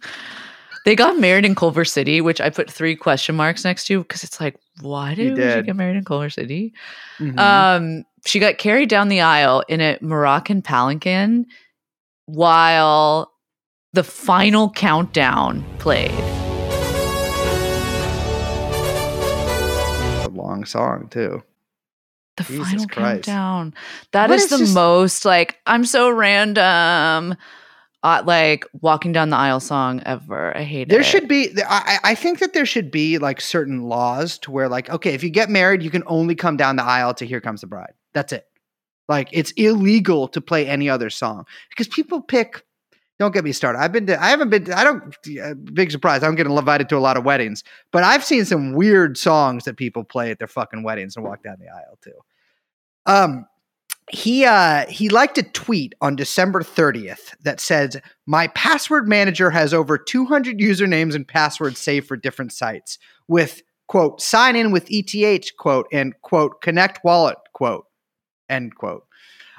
They got married in Culver City, which I put three question marks next to because it's like, why did she get married in Culver City? Mhm. Um, she got carried down the aisle in a Moroccan palanquin while the final countdown played. Long song too. The Jesus final Christ. countdown. That is is the this- most like I'm so random. Uh, like walking down the aisle song ever. I hate There it. There should be. I I think that there should be like certain laws to where like okay, if you get married, you can only come down the aisle to "Here Comes the Bride." That's it. Like it's illegal to play any other song because people pick. Don't get me started. I've been to. I haven't been. To, I don't. Big surprise. I'm getting invited to a lot of weddings, but I've seen some weird songs that people play at their fucking weddings and walk down the aisle too. Um, he uh he liked a tweet on December 30th that says my password manager has over 200 usernames and passwords saved for different sites with quote sign in with ETH quote and quote connect wallet quote end quote.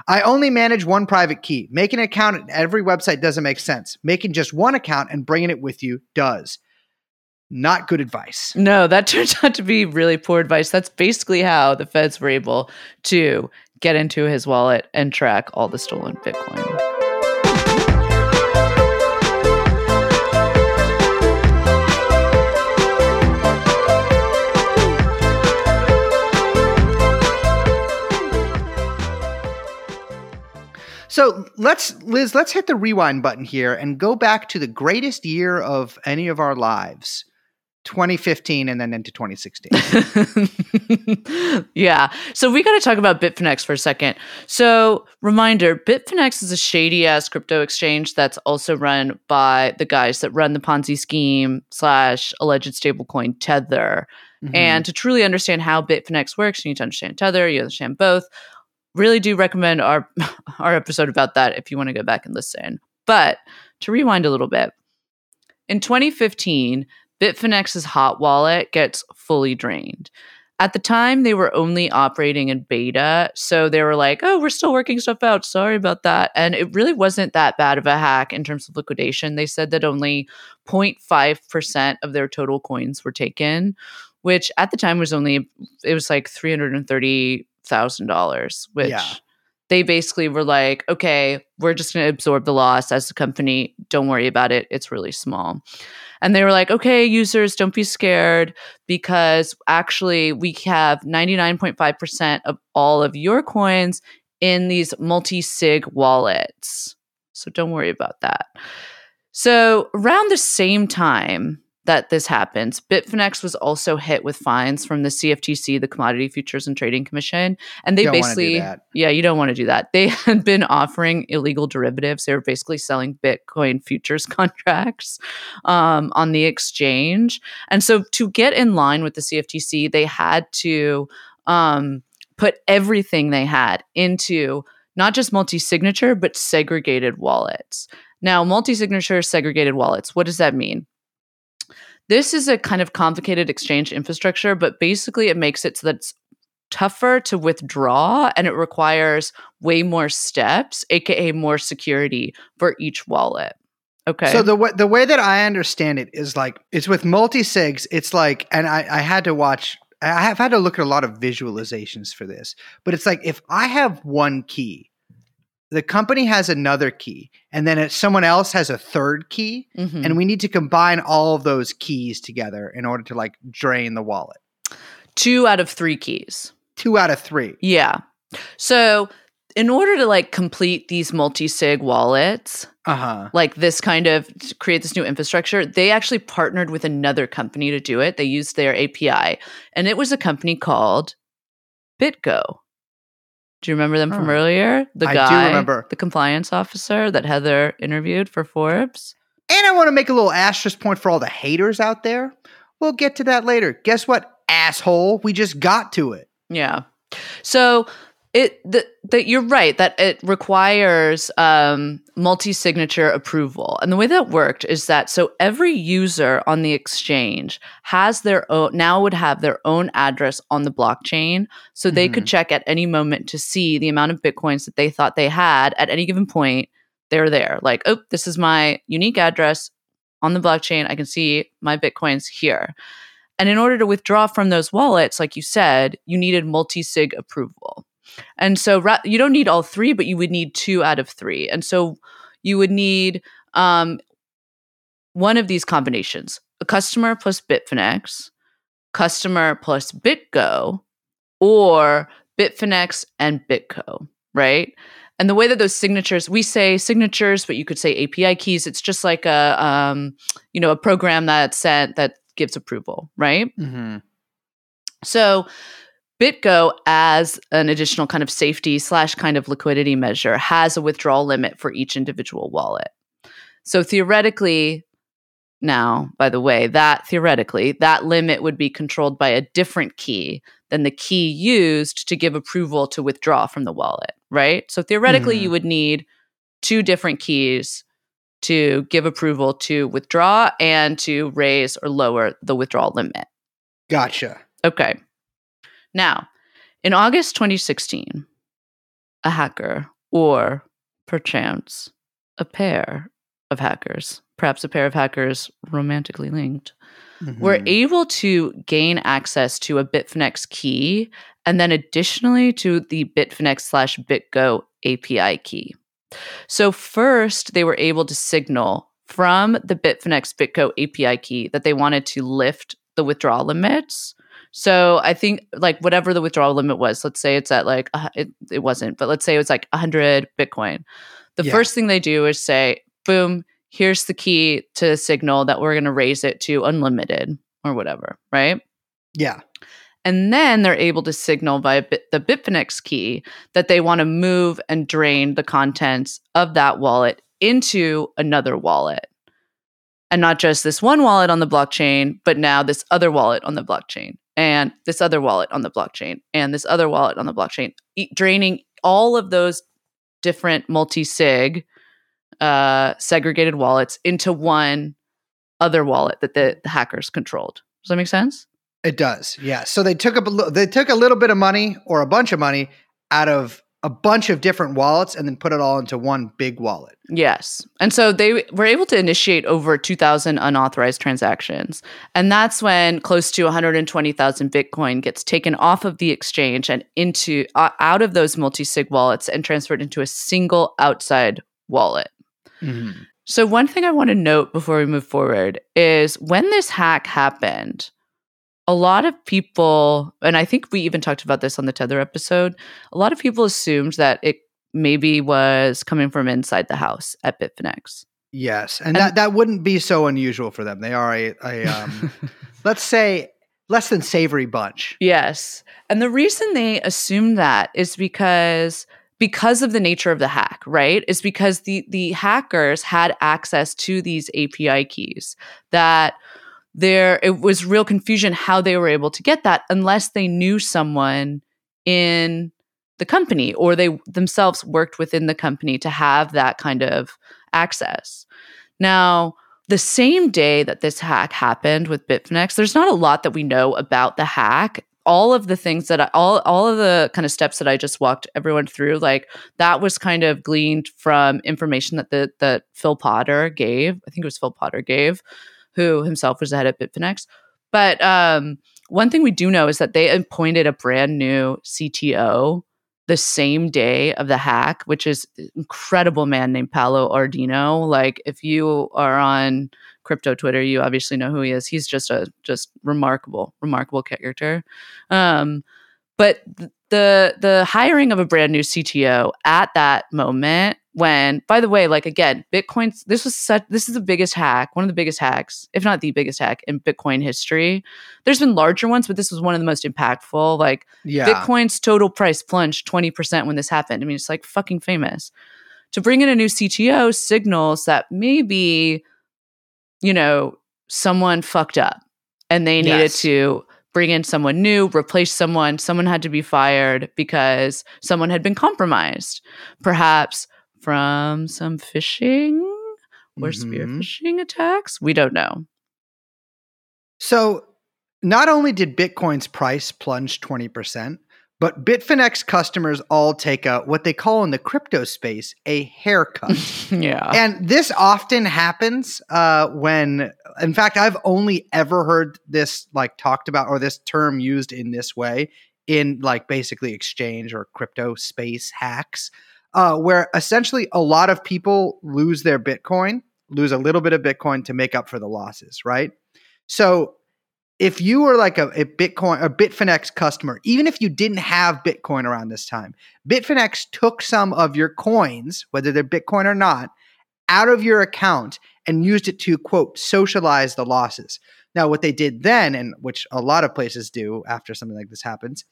I only manage one private key. Making an account at every website doesn't make sense. Making just one account and bringing it with you does. Not good advice. No, that turns out to be really poor advice. That's basically how the feds were able to get into his wallet and track all the stolen Bitcoin. So let's, Liz, let's hit the rewind button here and go back to the greatest year of any of our lives 2015 and then into 2016. yeah. So we got to talk about Bitfinex for a second. So, reminder Bitfinex is a shady ass crypto exchange that's also run by the guys that run the Ponzi scheme slash alleged stablecoin Tether. Mhm. And to truly understand how Bitfinex works, you need to understand Tether, you understand both. Really do recommend our our episode about that if you want to go back and listen. But to rewind a little bit, in 2015, Bitfinex's hot wallet gets fully drained. At the time, they were only operating in beta, so they were like, "Oh, we're still working stuff out. Sorry about that." And it really wasn't that bad of a hack in terms of liquidation. They said that only 0.5% of their total coins were taken, which at the time was only it was like $330,000, which Yeah. they basically were like, "Okay, we're just going to absorb the loss as a company. Don't worry about it. It's really small." And they were like, okay, users, don't be scared because actually we have 99.5% of all of your coins in these multi sig wallets. So don't worry about that. So around the same time that this happens, Bitfinex was also hit with fines from the CFTC, the Commodity Futures and Trading Commission. And they Don't wanna do basically that. yeah, you don't want to do that. They had been offering illegal derivatives. They were basically selling Bitcoin futures contracts um, on the exchange. And so, to get in line with the CFTC, they had to um, put everything they had into not just multi signature, but segregated wallets. Now, multi signature, segregated wallets, what does that mean? This is a kind of complicated exchange infrastructure, but basically it makes it so that it's tougher to withdraw and it requires way more steps, aka more security for each wallet. Okay. So the way the way that I understand it is like it's with multi sigs. It's like, and I, I had to watch. I have had to look at a lot of visualizations for this, but it's like if I have one key, the company has another key, and then someone else has a third key, Mhm. and we need to combine all of those keys together in order to like drain the wallet. two out of three keys. Two out of three. Yeah. So in order to like complete these multi-sig wallets, Uh huh. like this kind of to create this new infrastructure, they actually partnered with another company to do it. They used their API, and it was a company called BitGo. Do you remember them from Oh. earlier? The I guy, remember. the compliance officer that Heather interviewed for Forbes. And I want to make a little asterisk point for all the haters out there. We'll get to that later. Guess what, asshole? We just got to it. Yeah. So it that that you're right that it requires um, multi-signature approval, and the way that worked is that so every user on the exchange has their own now would have their own address on the blockchain, so they could mm-hmm. check at any moment to see the amount of bitcoins that they thought they had at any given point. They're there, like, oh, this is my unique address. on the blockchain. I can see my Bitcoins here. And in order to withdraw from those wallets, like you said, you needed multi sig approval. And so ra- you don't need all three, but you would need two out of three. And so you would need um, one of these combinations a customer plus Bitfinex, customer plus BitGo, or Bitfinex and BitGo, right? And the way that those signatures, we say signatures, but you could say API keys. It's just like a, um, you know, a program that's sent that gives approval, right? Mm-hmm. So BitGo, as an additional kind of safety slash kind of liquidity measure, has a withdrawal limit for each individual wallet. So theoretically, now, by the way, that theoretically, that limit would be controlled by a different key than the key used to give approval to withdraw from the wallet, right? So theoretically, Mhm. you would need two different keys to give approval to withdraw and to raise or lower the withdrawal limit. Gotcha. Okay. Now, in August 2016, a hacker, or perchance a pair of hackers, perhaps a pair of hackers romantically linked, were Mhm. able to gain access to a Bitfinex key and then additionally to the Bitfinex slash BitGo API key. So, first, they were able to signal from the Bitfinex BitGo API key that they wanted to lift the withdrawal limits. So, I think like whatever the withdrawal limit was, let's say it's at like, uh, it, it wasn't, but let's say it was like 100 Bitcoin. The Yeah. first thing they do is say, boom, here's the key to signal that we're going to raise it to unlimited or whatever, right? yeah. And then they're able to signal via bit, the Bitfinex key that they want to move and drain the contents of that wallet into another wallet. And not just this one wallet on the blockchain, but now this other wallet on the blockchain, and this other wallet on the blockchain, and this other wallet on the blockchain, e- draining all of those different multi sig uh, segregated wallets into one other wallet that the, the hackers controlled. Does that make sense? It does. Yeah. So they took a they took a little bit of money or a bunch of money out of a bunch of different wallets and then put it all into one big wallet. Yes. And so they were able to initiate over 2,000 unauthorized transactions. And that's when close to 120,000 Bitcoin gets taken off of the exchange and into uh, out of those multi sig wallets and transferred into a single outside wallet. So, one thing I want to note before we move forward is when this hack happened, a lot of people, and I think we even talked about this on the Tether episode, a lot of people assumed that it maybe was coming from inside the house at Bitfinex. Yes, and, And- that that wouldn't be so unusual for them. They are a, a um, let's say less than savory bunch. Yes. And the reason they assume that is because because of the nature of the hack, right? Is because the the hackers had access to these API keys that there it was real confusion how they were able to get that unless they knew someone in the company or they themselves worked within the company to have that kind of access. Now, the same day that this hack happened with Bitfinex, there's not a lot that we know about the hack. All of the things that I, all all of the kind of steps that I just walked everyone through, like that was kind of gleaned from information that the that Phil Potter gave. I think it was Phil Potter gave, who himself was the head of Bitfinex. But um, one thing we do know is that they appointed a brand new CTO the same day of the hack, which is incredible man named Paolo Ardoino. Like if you are on crypto Twitter, you obviously know who he is. He's just a just remarkable, remarkable character. Um, but the the hiring of a brand new CTO at that moment when by the way like again bitcoin's this was such this is the biggest hack one of the biggest hacks if not the biggest hack in bitcoin history there's been larger ones but this was one of the most impactful like Yeah, Bitcoin's total price plunged 20% when this happened. I mean, it's like fucking famous. To bring in a new CTO signals that maybe, you know, someone fucked up and they needed Yes. to bring in someone new, replace someone. Someone had to be fired because someone had been compromised, perhaps from some phishing or spear Mhm. phishing attacks. We don't know. So not only did Bitcoin's price plunge 20%, But Bitfinex customers all take a what they call in the crypto space a haircut. yeah. and this often happens uh, when, in fact, I've only ever heard this like talked about or this term used in this way in like basically exchange or crypto space hacks, uh, where essentially a lot of people lose their Bitcoin, lose a little bit of Bitcoin to make up for the losses, right? So if you were like a, a Bitcoin, a Bitfinex customer, even if you didn't have Bitcoin around this time, Bitfinex took some of your coins, whether they're Bitcoin or not, out of your account and used it to quote socialize the losses. Now, what they did then, and which a lot of places do after something like this happens,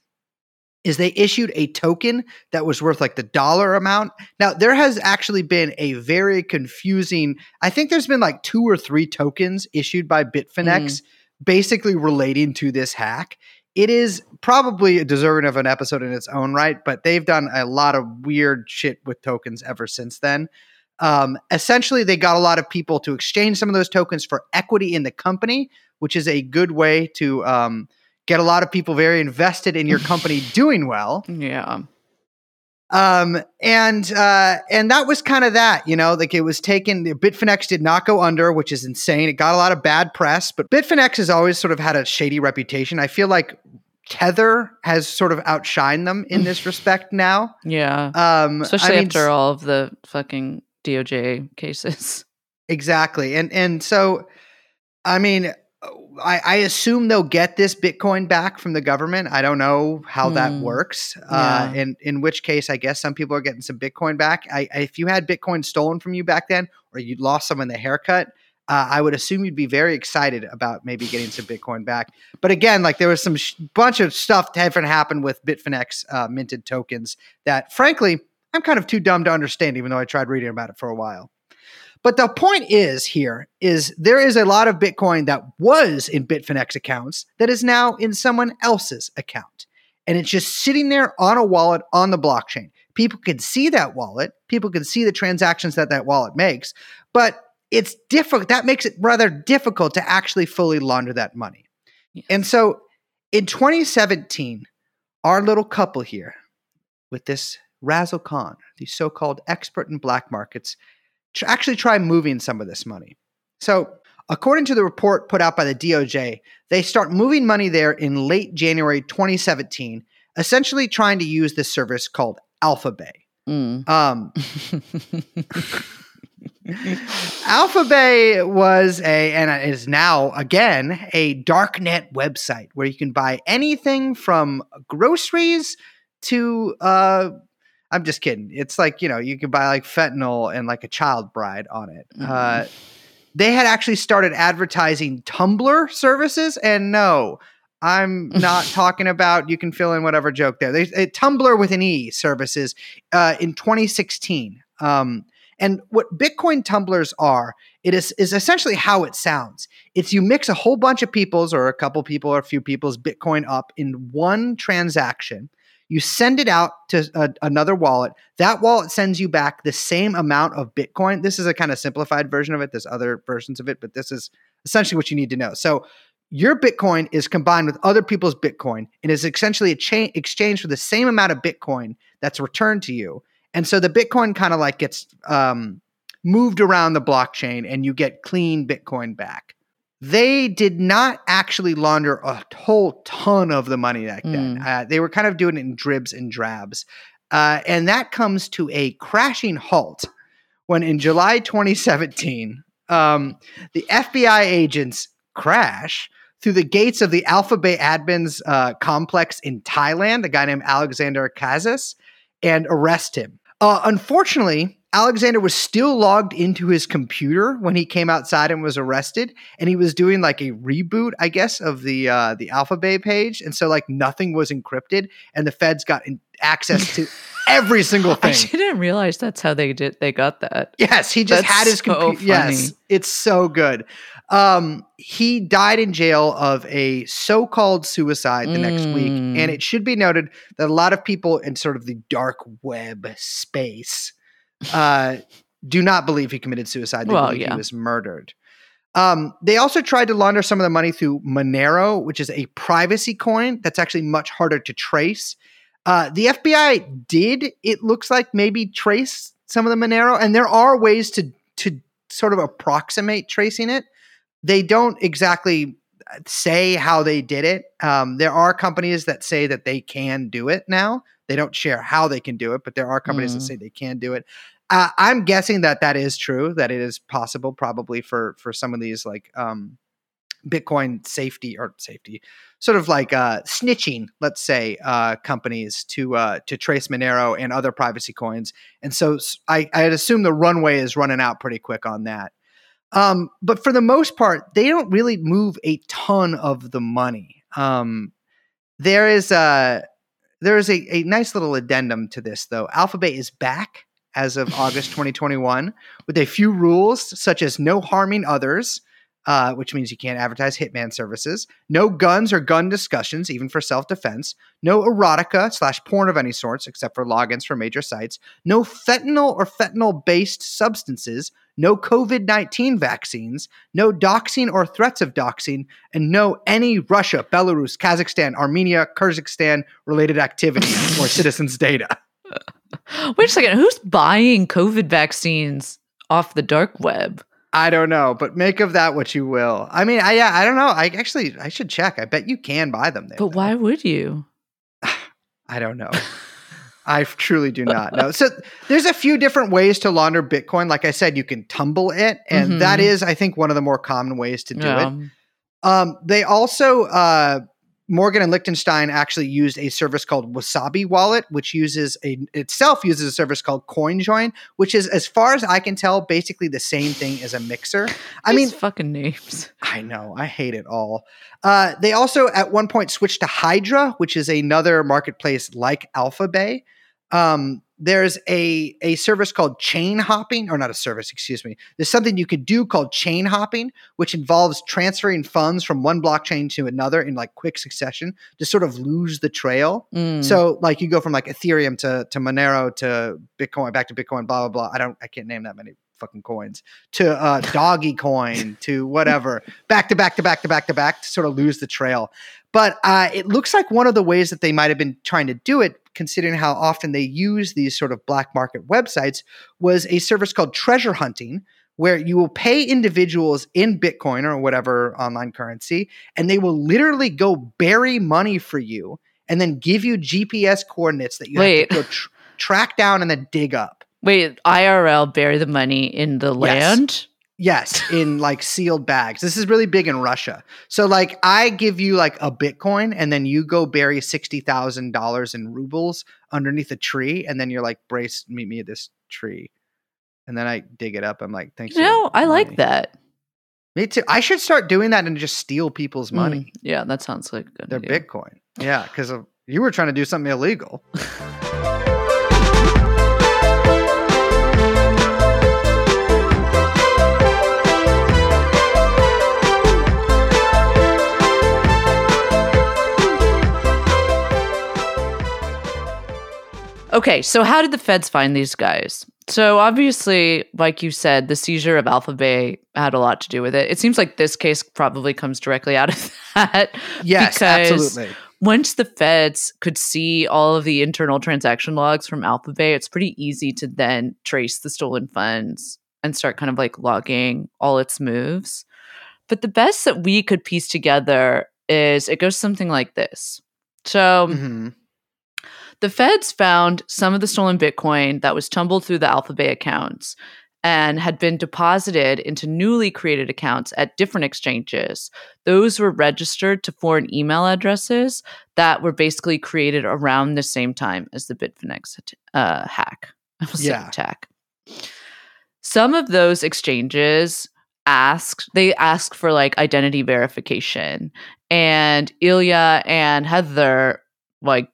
is they issued a token that was worth like the dollar amount. Now, there has actually been a very confusing, I think there's been like two or three tokens issued by Bitfinex. Mm basically relating to this hack. It is probably deserving of an episode in its own right, but they've done a lot of weird shit with tokens ever since then. Um, essentially, they got a lot of people to exchange some of those tokens for equity in the company, which is a good way to um, get a lot of people very invested in your company doing well. Yeah. Um, and uh, and that was kind of that, you know, like it was taken. Bitfinex did not go under, which is insane. It got a lot of bad press, but Bitfinex has always sort of had a shady reputation. I feel like Tether has sort of outshined them in this respect now. Yeah. Um, especially I mean, after all of the fucking DOJ cases. Exactly, and and so, I mean, I, I, assume they'll get this Bitcoin back from the government. I don't know how hmm. that works. Uh, yeah. Uh, in in which case, I guess some people are getting some Bitcoin back. I, if you had Bitcoin stolen from you back then, or you lost some in the haircut, uh, I would assume you'd be very excited about maybe getting some Bitcoin back. But again, like there was some sh- bunch of stuff that happened with Bitfinex uh, minted tokens that, frankly, I'm kind of too dumb to understand, even though I tried reading about it for a while. But the point is here is there is a lot of Bitcoin that was in Bitfinex accounts that is now in someone else's account. And it's just sitting there on a wallet on the blockchain. People can see that wallet. People can see the transactions that that wallet makes, but it's difficult. That makes it rather difficult to actually fully launder that money. And so in 2017, our little couple here with this Razzle Khan, the so called expert in black markets, actually try moving some of this money. So, according to the report put out by the DOJ, they start moving money there in late January 2017, essentially trying to use this service called AlphaBay. Mm. Um, AlphaBay was a, and is now again, a darknet website where you can buy anything from groceries to uh, I'm just kidding. It's like, you know, you can buy like fentanyl and like a child bride on it. Mm-hmm. Uh, they had actually started advertising tumbler services. And no, I'm not talking about, you can fill in whatever joke there. They, uh, tumbler with an E services uh, in 2016. Um, and what Bitcoin tumblers are, it is, is essentially how it sounds. It's you mix a whole bunch of people's or a couple people or a few people's Bitcoin up in one transaction you send it out to a, another wallet. That wallet sends you back the same amount of Bitcoin. This is a kind of simplified version of it. There's other versions of it, but this is essentially what you need to know. So your Bitcoin is combined with other people's Bitcoin and is essentially a cha- exchange for the same amount of Bitcoin that's returned to you. And so the Bitcoin kind of like gets um, moved around the blockchain and you get clean Bitcoin back they did not actually launder a whole ton of the money back then. Mm. Uh, they were kind of doing it in dribs and drabs. Uh, and that comes to a crashing halt when in July 2017, um, the FBI agents crash through the gates of the Alpha Bay admins uh, complex in Thailand, a guy named Alexander Cazes, and arrest him. Uh, unfortunately, Alexander was still logged into his computer when he came outside and was arrested, and he was doing like a reboot, I guess, of the uh, the AlphaBay page, and so like nothing was encrypted, and the feds got in- access to every single thing. I didn't realize that's how they did. They got that. Yes, he just that's had his so computer. Yes, it's so good. Um, he died in jail of a so-called suicide the mm. next week, and Mm. it should be noted that a lot of people in sort of the dark web space uh, do not believe he committed suicide. They Well, believe yeah. he was murdered. Um, they also tried to launder some of the money through Monero, which is a privacy coin that's actually much harder to trace. Uh, the FBI did, it looks like, maybe trace some of the Monero, and there are ways to to sort of approximate tracing it. They don't exactly say how they did it. Um, there are companies that say that they can do it now. They don't share how they can do it, but there are companies that Mm. say they can do it. Uh, I'm guessing that that is true. That it is possible, probably for for some of these like um, Bitcoin safety or safety, sort of like uh, snitching, let's say, uh, companies to uh, to trace Monero and other privacy coins. And so I, I'd assume the runway is running out pretty quick on that. Um, but for the most part, they don't really move a ton of the money. Um, there is a there is a, a nice little addendum to this, though. AlphaBay is back as of August 2021 with a few rules, such as no harming others, uh, which means you can't advertise hitman services, no guns or gun discussions, even for self defense, no erotica slash porn of any sorts, except for logins for major sites, no fentanyl or fentanyl based substances, no COVID 19 vaccines, no doxing or threats of doxing, and no any Russia, Belarus, Kazakhstan, Armenia, Kyrgyzstan related activity or citizens' data. Wait a second. Who's buying COVID vaccines off the dark web? I don't know, but make of that what you will. I mean, I yeah, I don't know. I actually I should check. I bet you can buy them there. But though. why would you? I don't know. I truly do not know. So there's a few different ways to launder Bitcoin. Like I said, you can tumble it, and that Mhm. is, I think, one of the more common ways to do it. Um, Um, they also uh, Morgan and Lichtenstein actually used a service called Wasabi Wallet, which uses a itself uses a service called CoinJoin, which is, as far as I can tell, basically the same thing as a mixer. I mean, fucking names. I know. I hate it all. Uh, they also at one point switched to Hydra, which is another marketplace like Alphabay. Um, there's a a service called chain hopping, or not a service, excuse me. There's something you could do called chain hopping, which involves transferring funds from one blockchain to another in like quick succession to sort of lose the trail. Mm. So like you go from like Ethereum to to Monero to Bitcoin back to Bitcoin, blah blah blah. I don't I can't name that many fucking coins to uh doggy coin to whatever back to back to back to back to back to sort of lose the trail. But uh, it looks like one of the ways that they might have been trying to do it, considering how often they use these sort of black market websites, was a service called treasure hunting, where you will pay individuals in Bitcoin or whatever online currency, and they will literally go bury money for you and then give you GPS coordinates that you Wait. have to go tr- track down and then dig up. Wait, IRL bury the money in the land? Yes, in like sealed bags. This is really big in Russia. So like I give you like a Bitcoin and then you go bury sixty thousand dollars in rubles underneath a tree, and then you're like, Brace, meet me at this tree. And then I dig it up. I'm like, thanks. Know, I like money." that. Me too. I should start doing that and just steal people's money. Mm, yeah, that sounds like good Their idea. Bitcoin. Yeah, because you were trying to do something illegal. Okay, so how did the feds find these guys? So obviously, like you said, the seizure of AlphaBay had a lot to do with it. It seems like this case probably comes directly out of that. Yes, absolutely. Once the feds could see all of the internal transaction logs from AlphaBay, it's pretty easy to then trace the stolen funds and start kind of like logging all its moves. But the best that we could piece together is it goes something like this. So Mhm. The feds found some of the stolen Bitcoin that was tumbled through the AlphaBay accounts and had been deposited into newly created accounts at different exchanges. Those were registered to foreign email addresses that were basically created around the same time as the Bitfinex uh, hack. I almost said Yeah. attack. Some of those exchanges asked they asked for like identity verification and Ilya and Heather like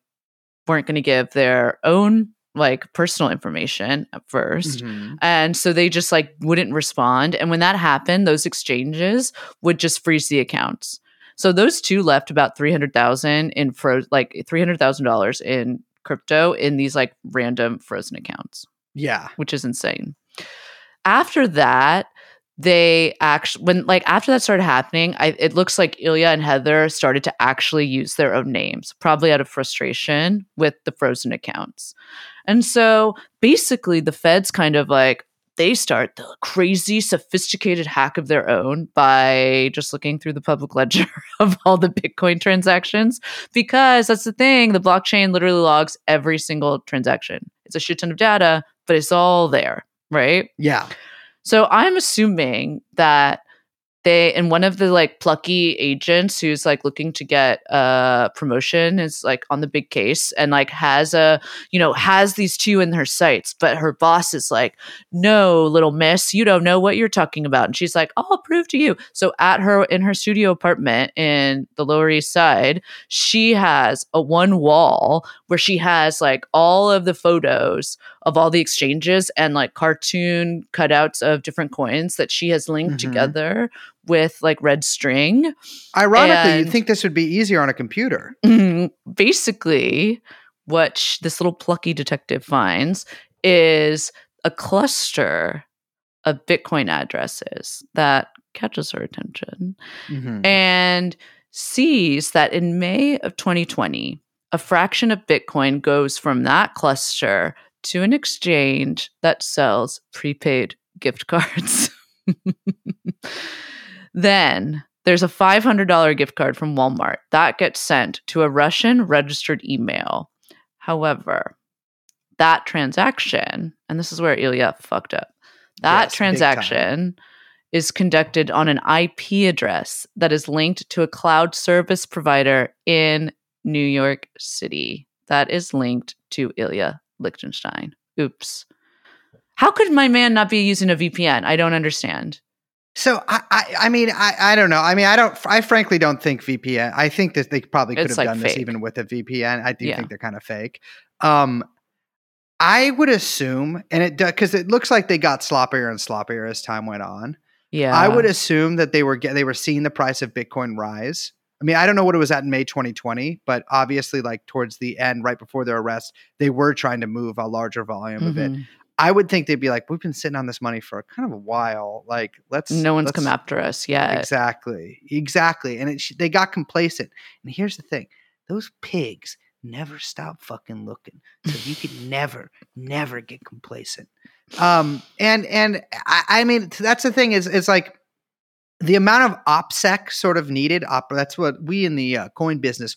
weren't going to give their own like personal information at 1st Mhm. and so they just like wouldn't respond and when that happened those exchanges would just freeze the accounts so those two left about 300,000 in fro- like $300,000 in crypto in these like random frozen accounts Yeah. which is insane. After that, they actually when like after that started happening I, it looks like ilya and heather started to actually use their own names probably out of frustration with the frozen accounts. And so basically the feds kind of like they start the crazy sophisticated hack of their own by just looking through the public ledger of all the bitcoin transactions because that's the thing the blockchain literally logs every single transaction. It's a shit ton of data but it's all there right? Yeah. So I'm assuming that they and one of the like plucky agents who's like looking to get a promotion is like on the big case and like has a you know has these two in her sights but her boss is like no little miss you don't know what you're talking about. And she's like i'll prove to you. So at her in her studio apartment in the lower east side she has a one wall where she has like all of the photos of all the exchanges and like cartoon cutouts of different coins that she has linked Mhm. together with like red string. Ironically, you'd think this would be easier on a computer. Basically, what sh- this little plucky detective finds is a cluster of Bitcoin addresses that catches her attention Mhm. and sees that in May of 2020, a fraction of Bitcoin goes from that cluster to an exchange that sells prepaid gift cards. then there's a $500 gift card from Walmart that gets sent to a Russian registered email. However, that transaction, and this is where Ilya fucked up, that Yes, transaction is conducted on an IP address that is linked to a cloud service provider in New York City that is linked to Ilya Lichtenstein. Oops. How could my man not be using a VPN? I don't understand. So I, I, I mean, I, I don't know. I mean, I don't. I frankly don't think VPN. I think that they probably could It's, have like, done this even with a VPN. I do Yeah. think they're kind of fake. Um, I would assume, and it does because it looks like they got sloppier and sloppier as time went on. Yeah. I would assume that they were get, they were seeing the price of Bitcoin rise. I mean, I don't know what it was at in May 2020, but obviously, like towards the end, right before their arrest, they were trying to move a larger volume of it. Mhm. I would think they'd be like, "We've been sitting on this money for kind of a while. Like, let's." No one's let's- come after us yet. Exactly, exactly, and it, they got complacent. And here's the thing: those pigs never stop fucking looking. So you could never, never get complacent. Um, and and I, I mean, that's the thing is, is like the amount of opsec sort of needed. Op, that's what we in the uh, coin business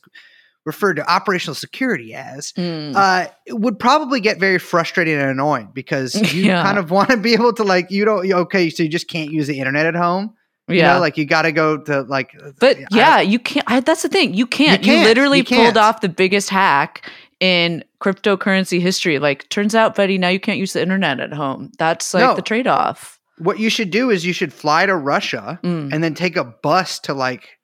refer to operational security as. Mm. Uh, would probably get very frustrating and annoying because you Yeah. kind of want to be able to like you don't okay, so you just can't use the internet at home. You yeah. know, like you got to go to like. But I- yeah, you can't. I, that's the thing. You can't. You, can't. literally You pulled can't. off the biggest hack in cryptocurrency history. Like, turns out, buddy, now you can't use the internet at home. That's like No. the trade off. What you should do is you should fly to Russia Mm. and then take a bus to like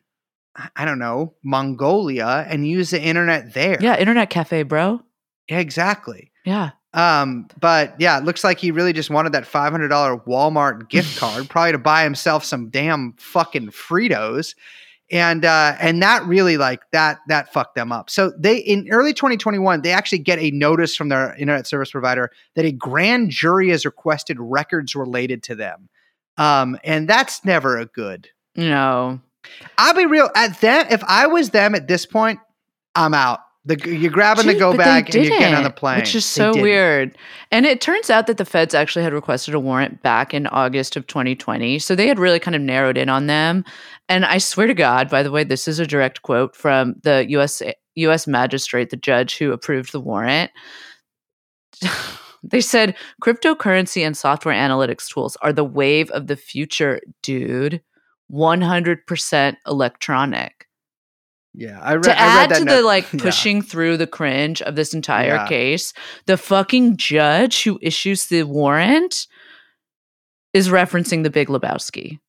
I- don't know Mongolia and use the internet there. Yeah, internet cafe, bro. Yeah, exactly. Yeah. Um, but yeah, it looks like he really just wanted that five hundred dollar Walmart gift card, probably to buy himself some damn fucking Fritos, and uh, and that really like that that fucked them up. So they in early twenty twenty one, they actually get a notice from their internet service provider that a grand jury has requested records related to them, um, and that's never a good. No. I'll be real at them. If I was them at this point, I'm out. The, you're grabbing the go bag and you're getting on the plane, Which is so weird. And it turns out that the feds actually had requested a warrant back in August of 2020. So they had really kind of narrowed in on them. And I swear to God, by the way, this is a direct quote from the US US magistrate, the judge who approved the warrant. they said cryptocurrency and software analytics tools are the wave of the future, dude. 100% electronic Yeah, I read. That. To I add to note. the like Yeah. pushing through the cringe of this entire Yeah. case, the fucking judge who issues the warrant is referencing the Big Lebowski.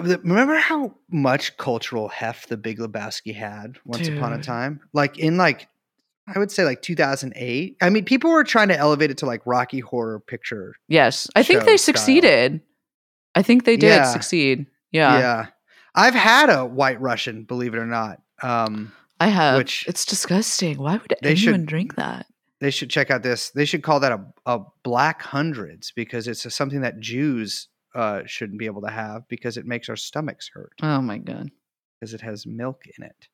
Remember how much cultural heft the Big Lebowski had once upon a time? Like in like, I would say like 2008. I mean, people were trying to elevate it to like Rocky Horror Picture. Yes, I think they style. succeeded. I think they did Yeah. succeed. Yeah, Yeah. I've had a White Russian, believe it or not. Um, I have. Which- it's disgusting. Why would They anyone should- drink that? they should check out this. They should call that a, a Black Hundreds because it's a, something that Jews uh, shouldn't be able to have because it makes our stomachs hurt Oh my god. because it has milk in it.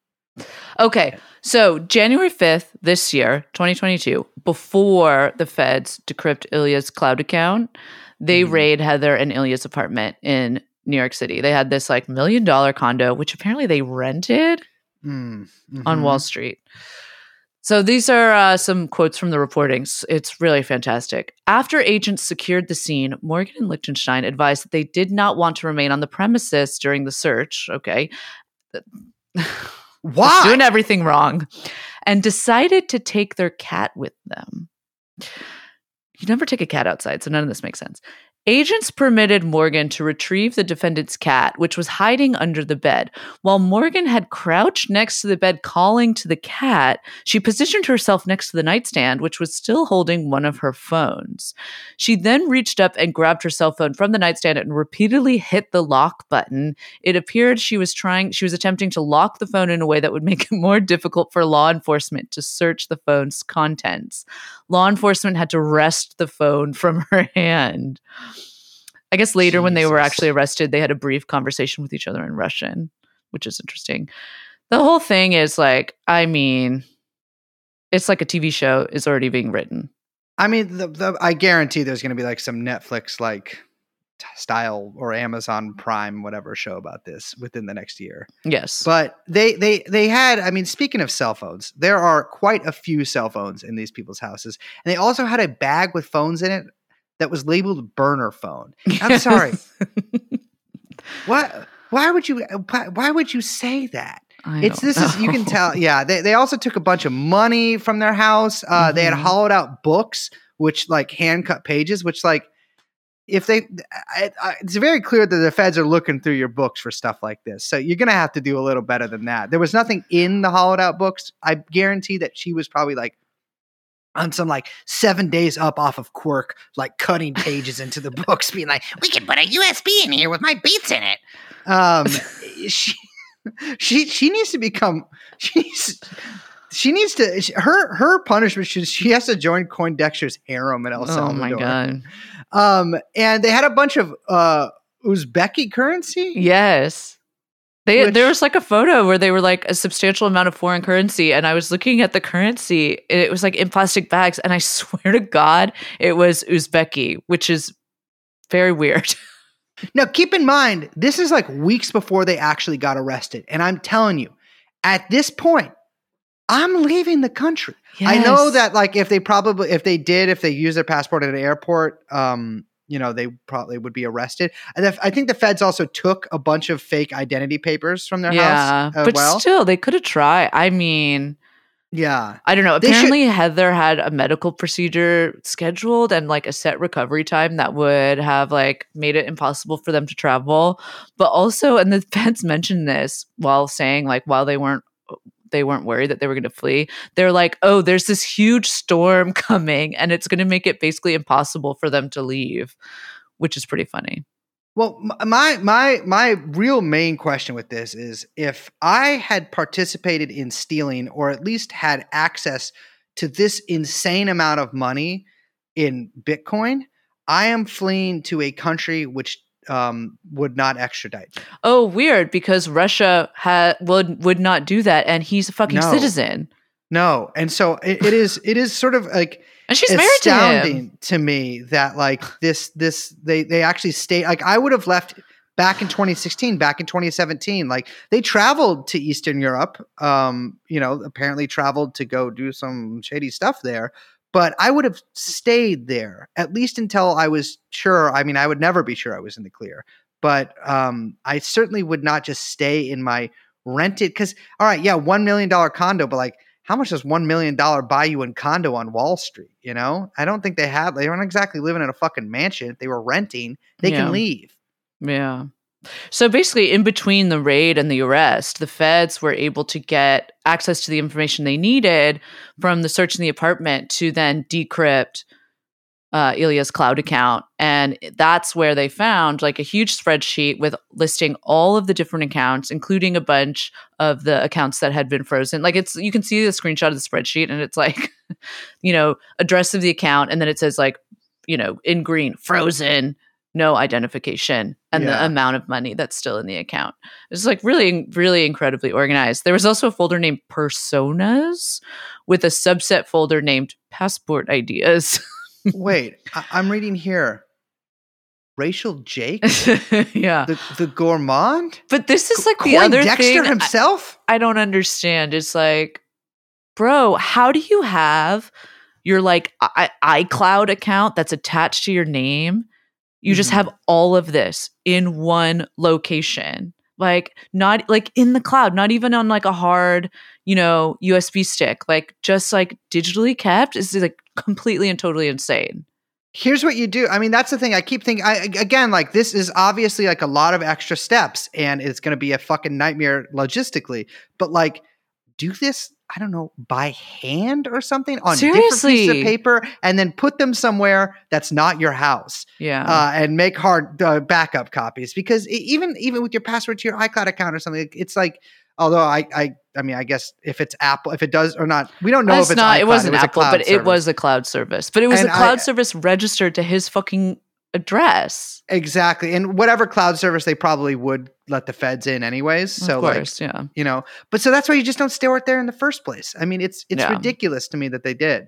Okay, so January 5th this year, 2022, before the feds decrypt Ilya's cloud account, they Mhm. raid Heather and Ilya's apartment in New York City. They had this like million dollar condo, which apparently they rented Mm, on. Wall Street. So these are uh, some quotes from the reportings. It's really fantastic. After agents secured the scene, Morgan and Lichtenstein advised that they did not want to remain on the premises during the search. Okay. Why? Doing everything wrong, and decided to take their cat with them. You never take a cat outside, so none of this makes sense. Agents permitted Morgan to retrieve the defendant's cat, which was hiding under the bed. While Morgan had crouched next to the bed calling to the cat, she positioned herself next to the nightstand, which was still holding one of her phones. She then reached up and grabbed her cell phone from the nightstand and repeatedly hit the lock button. It appeared she was trying, she was attempting to lock the phone in a way that would make it more difficult for law enforcement to search the phone's contents. Law enforcement had to wrest the phone from her hand. I guess later, when they were actually arrested, they had a brief conversation with each other in Russian, which is interesting. The whole thing is like, I mean, it's like a TV show is already being written. I mean, the, the, I guarantee there's going to be like some Netflix like style or Amazon Prime whatever show about this within the next year. Yes. But they they they had. I mean, speaking of cell phones, there are quite a few cell phones in these people's houses, and they also had a bag with phones in it that was labeled burner phone. I'm sorry. What? Why would you? Why, why would you say that? I It's this is you can tell. Yeah, they they also took a bunch of money from their house. Uh, They had Mhm. hollowed out books, which like hand cut pages, which like if they, I, I, it's very clear that the feds are looking through your books for stuff like this. So you're gonna have to do a little better than that. There was nothing in the hollowed out books. I guarantee that she was probably like on some like seven days up off of quirk, like cutting pages into the books, being like, We can put a USB in here with my beats in it. um, she she she needs to become she's she needs to she- her her punishment should she has to join Coindexter's harem in El Oh Salvador. my god. Um, and they had a bunch of uh Uzbeki currency. Yes. They, Which- there was like a photo where they were like a substantial amount of foreign currency, and I was looking at the currency. It was like in plastic bags, and I swear to God, it was Uzbeki, which is very weird. Now, keep in mind, this is like weeks before they actually got arrested, and I'm telling you, at this point, I'm leaving the country. I know that like if they probably if they did if they use their passport at an airport, um, you know, they probably would be arrested. And I think the feds also took a bunch of fake identity papers from their yeah, house as but well. still, they could have tried. I mean, yeah. I don't know. They should- Apparently, Heather had a medical procedure scheduled and like a set recovery time that would have like made it impossible for them to travel. But also, and the feds mentioned this while saying like while they weren't they weren't worried that they were going to flee. They're like, oh, there's this huge storm coming, and it's going to make it basically impossible for them to leave, which is pretty funny. Well, my my my real main question with this is if I had participated in stealing or at least had access to this insane amount of money in Bitcoin, I am fleeing to a country which um, would not extradite. Oh, weird, because Russia ha- would would not do that, and he's a fucking No. citizen, No, and so it, it is it is sort of like and she's married to astounding to, me that like this this they they actually stay like I would have left back in 2016 back in 2017 like they traveled to Eastern Europe um you know apparently traveled to go do some shady stuff there but I would have stayed there at least until I was sure I mean I would never be sure I was in the clear but um I certainly would not just stay in my rented cuz all right yeah 1 million dollar condo but like how much does one million dollar buy you in condo on Wall Street? You know, I don't think they have. They weren't exactly living in a fucking mansion. If they were renting, they Yeah. can leave. Yeah. So basically, in between the raid and the arrest, the feds were able to get access to the information they needed from the search in the apartment to then decrypt uh, Ilya's cloud account. And that's where they found like a huge spreadsheet with listing all of the different accounts, including a bunch of the accounts that had been frozen. Like it's, you can see the screenshot of the spreadsheet and it's like, you know, address of the account. And then it says like, you know, in green, frozen, no identification and Yeah. the amount of money that's still in the account. It's like really, really incredibly organized. There was also a folder named Personas with a subset folder named Passport Ideas. Wait, I- I'm reading here. Rachel Jake, yeah. the the gourmand, But this is like the other Dexter thing I- himself. I don't understand. It's like, bro, how do you have your like I- iCloud account that's attached to your name? You just Mhm. have all of this in one location. Like not like in the cloud, not even on like a hard, you know, USB stick. Like just like digitally kept is like completely and totally insane. Here's what you do. I mean, that's the thing. I keep thinking. I again, like this is obviously like a lot of extra steps, and it's going to be a fucking nightmare logistically. But like, do this. I don't know by hand or something on different pieces Seriously. of paper, and then put them somewhere that's not your house. Yeah. uh, and make hard uh, backup copies because even even with your password to your iCloud account or something, it's like. Although I, I, I mean, I guess if it's Apple, if it does or not, we don't know That's if it's not. iCloud. it wasn't was Apple, but it was a cloud service. But it was And a cloud I- service registered to his fucking address. exactly, and whatever cloud service they probably would let the feds in anyways. So of like, yeah. you know, but so that's why you just don't store it there in the first place. I mean, it's it's Yeah. ridiculous to me that they did.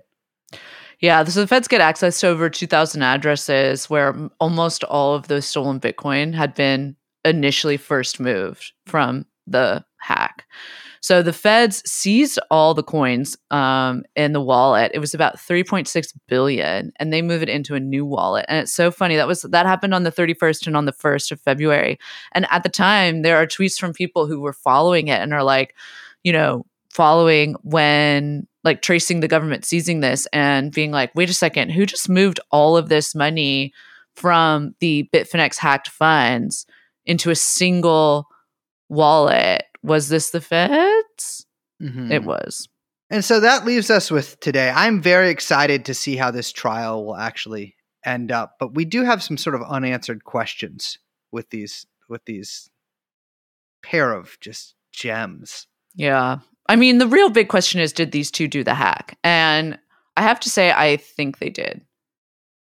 Yeah, so the feds get access to over 2,000 addresses where almost all of those stolen Bitcoin had been initially first moved from the. So the feds seized all the coins um, in the wallet. It was about 3.6 billion, and they move it into a new wallet. And it's so funny that was that happened on the 31st and on the 1st of February. And at the time, there are tweets from people who were following it and are like, you know, following when like tracing the government seizing this and being like, wait a second, who just moved all of this money from the Bitfinex hacked funds into a single wallet? Was this the feds? Mhm. It was. And so that leaves us with today. I'm very excited to see how this trial will actually end up, but we do have some sort of unanswered questions with these with these pair of just gems. Yeah. I mean, the real big question is did these two do the hack? And I have to say, I think they did.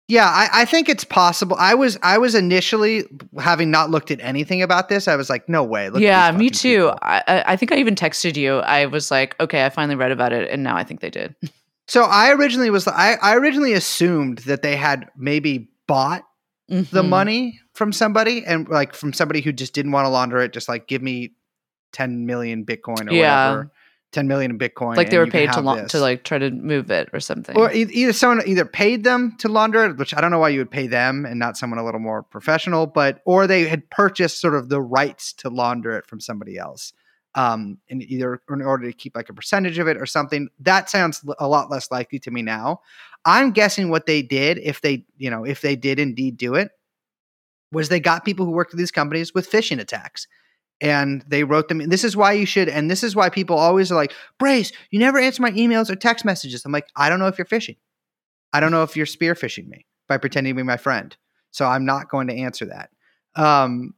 Yeah, I, I think it's possible. I was I was initially having not looked at anything about this. I was like, no way. Look yeah, me too. people. I, I think I even texted you. I was like, okay, I finally read about it, and now I think they did. So I originally was I, I originally assumed that they had maybe bought the Mhm. money from somebody and like from somebody who just didn't want to launder it, just like give me 10 million Bitcoin or Yeah. whatever. 10 million in Bitcoin. like they were paid to this. to like try to move it or something. or either someone either paid them to launder it, which I don't know why you would pay them and not someone a little more professional, but or they had purchased sort of the rights to launder it from somebody else. Um, in either in order to keep like a percentage of it or something. That sounds a lot less likely to me now. I'm guessing what they did, if they, you know, if they did indeed do it, was they got people who worked at these companies with phishing attacks. And they wrote them. This is why you should, and this is why people always are like, Brace, you never answer my emails or text messages. I'm like, I don't know if you're phishing. I don't know if you're spear phishing me by pretending to be my friend. So I'm not going to answer that. Um,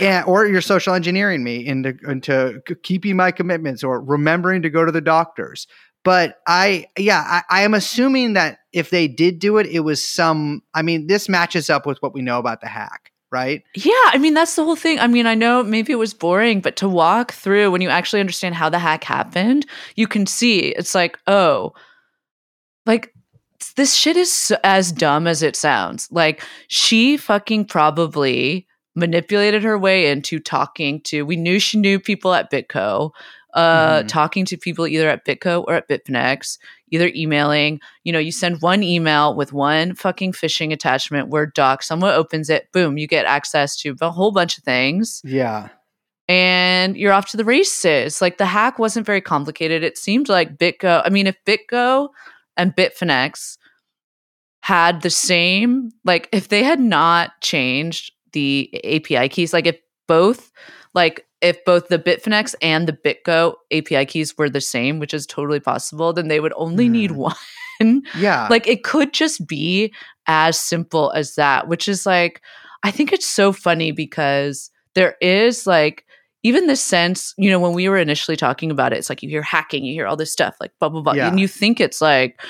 and, or you're social engineering me into into keeping my commitments or remembering to go to the doctors. But I, yeah, I, I am assuming that if they did do it, it was some. I mean, this matches up with what we know about the hack, right? yeah, I mean that's the whole thing. I mean, I know maybe it was boring, but to walk through when you actually understand how the hack happened, you can see it's like, oh, like this shit is as dumb as it sounds. Like she fucking probably manipulated her way into talking to. We knew she knew people at BitGo. Uh, Mhm. talking to people either at BitGo or at Bitfinex, either emailing. You know, you send one email with one fucking phishing attachment, Word doc. Someone opens it, boom, you get access to a whole bunch of things Yeah. and you're off to the races. Like the hack wasn't very complicated. It seemed like BitGo. I mean, if BitGo and Bitfinex had the same, like if they had not changed the API keys, like if both, like if both the Bitfinex and the BitGo API keys were the same, which is totally possible, then they would only need Mhm. one. Yeah. like it could just be as simple as that which is like i think it's so funny because there is like even the sense you know when we were initially talking about it it's like you hear hacking you hear all this stuff like blah blah blah Yeah. and you think it's like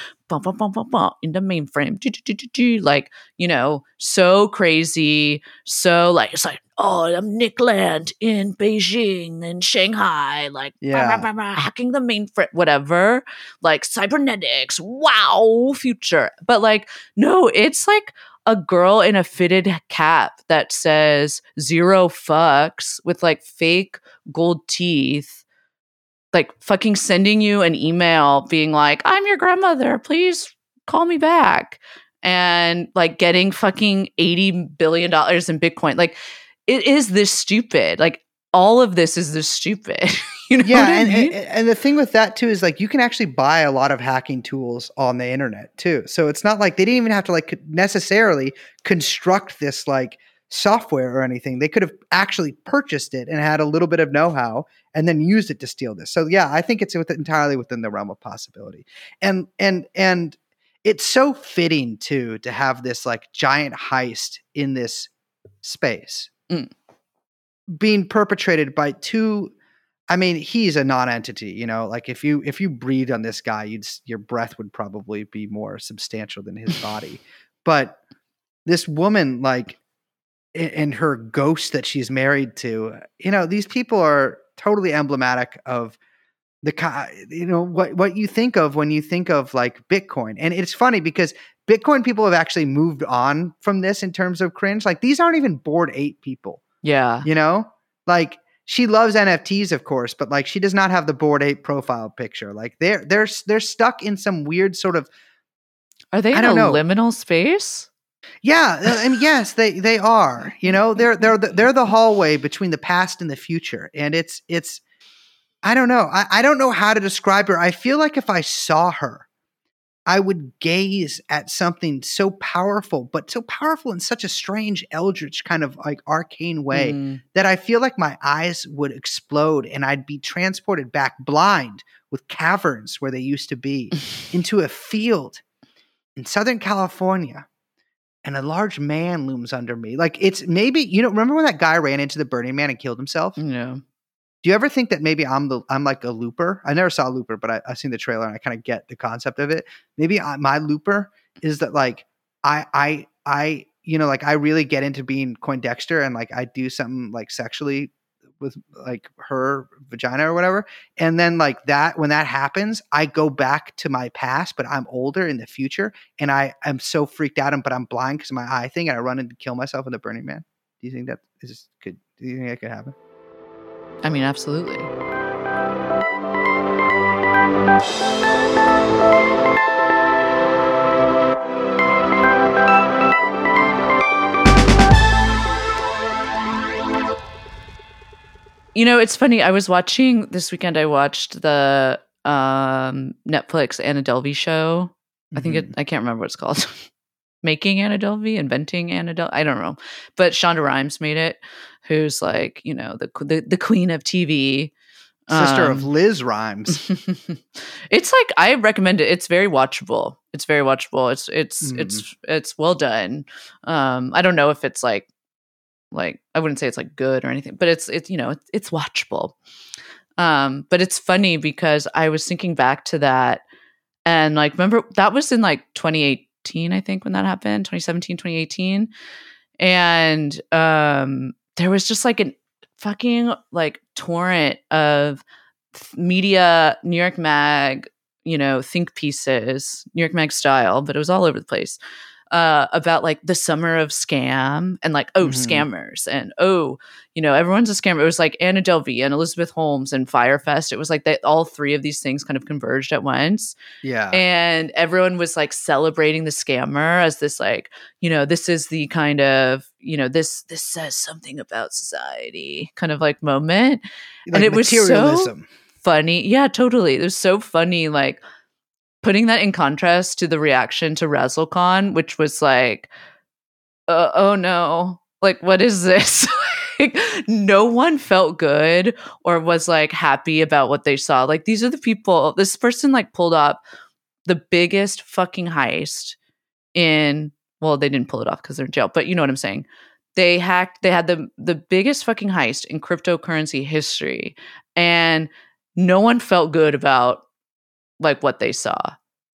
in the mainframe, do, do, do, like you know, so crazy, so like it's like oh, I'm Nick Land in Beijing and Shanghai, like Yeah. blah, blah, blah, hacking the mainframe, whatever, like cybernetics, wow, future. But like, no, it's like a girl in a fitted cap that says zero fucks with like fake gold teeth, like fucking sending you an email being like, I'm your grandmother, please call me back. And like getting fucking $80 billion in Bitcoin. Like, it is this stupid. Like, all of this is this stupid. you know yeah, what I and, mean? and and the thing with that too is like you can actually buy a lot of hacking tools on the internet too. So it's not like they didn't even have to like necessarily construct this like software or anything. They could have actually purchased it and had a little bit of know-how and then used it to steal this. So yeah, I think it's with, entirely within the realm of possibility. And and and it's so fitting too to have this like giant heist in this space Mm. being perpetrated by two I mean, he's a non-entity, you know. Like if you if you breathed on this guy, you'd your breath would probably be more substantial than his body. but this woman, like, and her ghost that she's married to, you know, these people are totally emblematic of the you know what what you think of when you think of like Bitcoin. And it's funny because Bitcoin people have actually moved on from this in terms of cringe. Like these aren't even Bored Ape people yeah. you know like she loves nfts of course but like she does not have the Bored Ape profile picture like they're they're they're stuck in some weird sort of Are they I in a know. liminal space? Yeah uh, and yes they they are you know they're they're the, they're the hallway between the past and the future and it's it's i don't know I, I don't know how to describe her i feel like if i saw her i would gaze at something so powerful but so powerful in such a strange eldritch kind of like arcane way Mm. that I feel like my eyes would explode and I'd be transported back blind with caverns where they used to be into a field in Southern California. And a large man looms under me. Like it's maybe, you know, remember when that guy ran into the Burning Man and killed himself? Yeah. Do you ever think that maybe I'm the I'm like a looper? I never saw Looper, but I, I've seen the trailer and I kind of get the concept of it. Maybe I, my looper is that like I I I you know like I really get into being Coindexter and like I do something like sexually with like her vagina or whatever, and then like that when that happens, I go back to my past, but I'm older in the future, and I am so freaked out, and but I'm blind because of my eye thing, and I run and kill myself in the Burning Man. Do you think that is could? Do you think that could happen? I mean, absolutely. You know, it's funny. I was watching this weekend. I watched the um, Netflix Anna Delvey show. I think Mm-hmm. it. I can't remember what it's called. Making Anna Delvey, inventing Anna Delvey. I don't know, but Shonda Rhimes made it. Who's like you know the the, the queen of TV, sister of Um, Liz Rhymes. it's like I recommend it. It's very watchable. It's very watchable. It's it's Mhm. it's it's well done. Um, I don't know if it's like like I wouldn't say it's like good or anything, but it's it's you know it's, it's watchable. Um, but it's funny because I was thinking back to that and like remember that was in like 2018 I think when that happened 2017 2018 and um there was just like an fucking like torrent of media New York Mag you know think pieces New York Mag style but it was all over the place uh, about like the summer of scam and like oh Mhm. scammers and oh you know everyone's a scammer. It was like Anna Delvey and Elizabeth Holmes and Fyre Fest. It was like that all three of these things kind of converged at once. Yeah. and everyone was like celebrating the scammer as this like you know this is the kind of you know this this says something about society kind of like moment. Like it was so- funny. Yeah totally. It was so funny like putting that in contrast to the reaction to Razzle Khan which was like uh, oh no. Like what is this? Like, no one felt good or was like happy about what they saw. Like these are the people this person like pulled up the biggest fucking heist in well they didn't pull it off because they're in jail but you know what i'm saying. They hacked they had the the biggest fucking heist in cryptocurrency history and no one felt good about like what they saw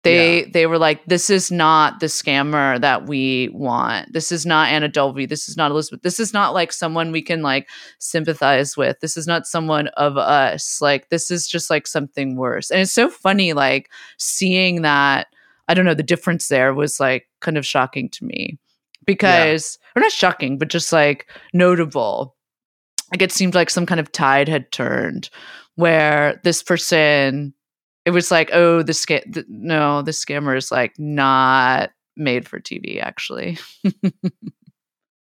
They they were like, this is not the scammer that we want. This is not Anna Delvey. This is not Elizabeth. This is not like someone we can like sympathize with. This is not someone of us. Like this is just like something worse. And it's so funny, like seeing that. I don't know. The difference there was like kind of shocking to me because, or not shocking, but just like notable. Like it seemed like some kind of tide had turned where this person it was like, oh, the scam. Th- no, the scammer is like not made for TV. Actually,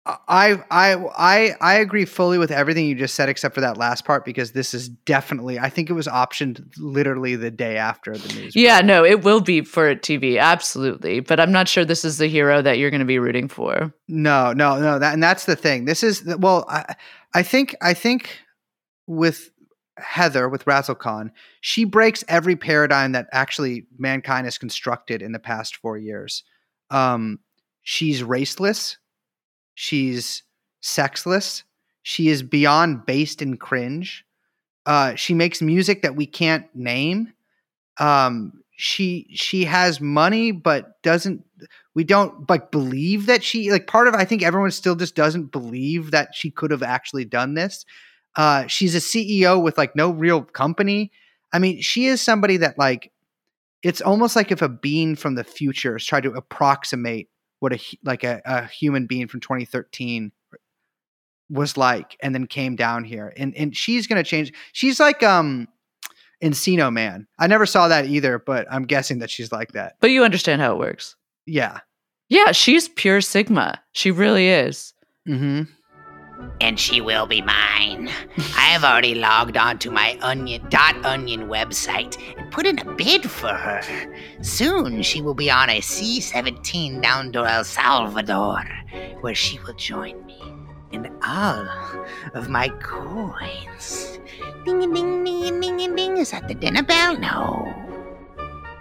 I I I I agree fully with everything you just said except for that last part because this is definitely I think it was optioned literally the day after the news. yeah, no, it will be for TV, absolutely. But I'm not sure this is the hero that you're going to be rooting for. No, no, no. That and that's the thing. This is well, I I think I think with Heather with Razzle Khan, she breaks every paradigm that actually mankind has constructed in the past four years. Um, she's raceless, she's sexless, she is beyond based and cringe. Uh, she makes music that we can't name. Um, she she has money, but doesn't. We don't like believe that she like part of. I think everyone still just doesn't believe that she could have actually done this. Uh, she's a CEO with like no real company. I mean, she is somebody that like it's almost like if a being from the future has tried to approximate what a like a, a human being from 2013 was like, and then came down here. And and she's gonna change. She's like um Encino Man. I never saw that either, but I'm guessing that she's like that. But you understand how it works. Yeah. Yeah, she's pure Sigma. She really is. Mm-hmm. And she will be mine. I have already logged on to my onion dot onion website and put in a bid for her. Soon she will be on a C-17 down to El Salvador, where she will join me in all of my coins. Ding ding ding ding ding. Is that the dinner bell? No.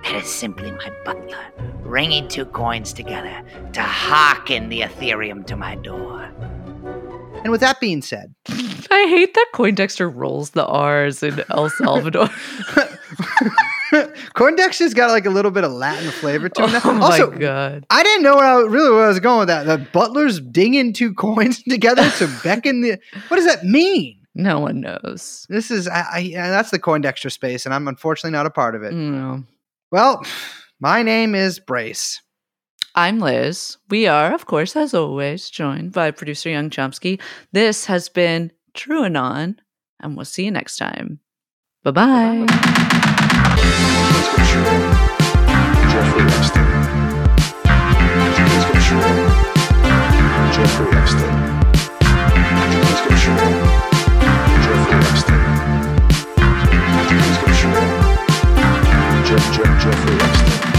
That is simply my butler ringing two coins together to hearken the Ethereum to my door. And with that being said, I hate that Coindexter rolls the R's in El Salvador. Corndexter's got like a little bit of Latin flavor to him. oh also, my god. I didn't know where I, really where I was going with that. The butler's dinging two coins together to beckon the. What does that mean? No one knows. This is I, I that's the Coindexter space, and I'm unfortunately not a part of it. No. Well, my name is Brace. I'm Liz. We are, of course, as always, joined by producer Young Chomsky. This has been True Anon, and we'll see you next time. Bye bye. Jeffrey Epstein. Jeffrey Epstein. Jeffrey Epstein. Jeff, Jeff, Jeffrey Epstein.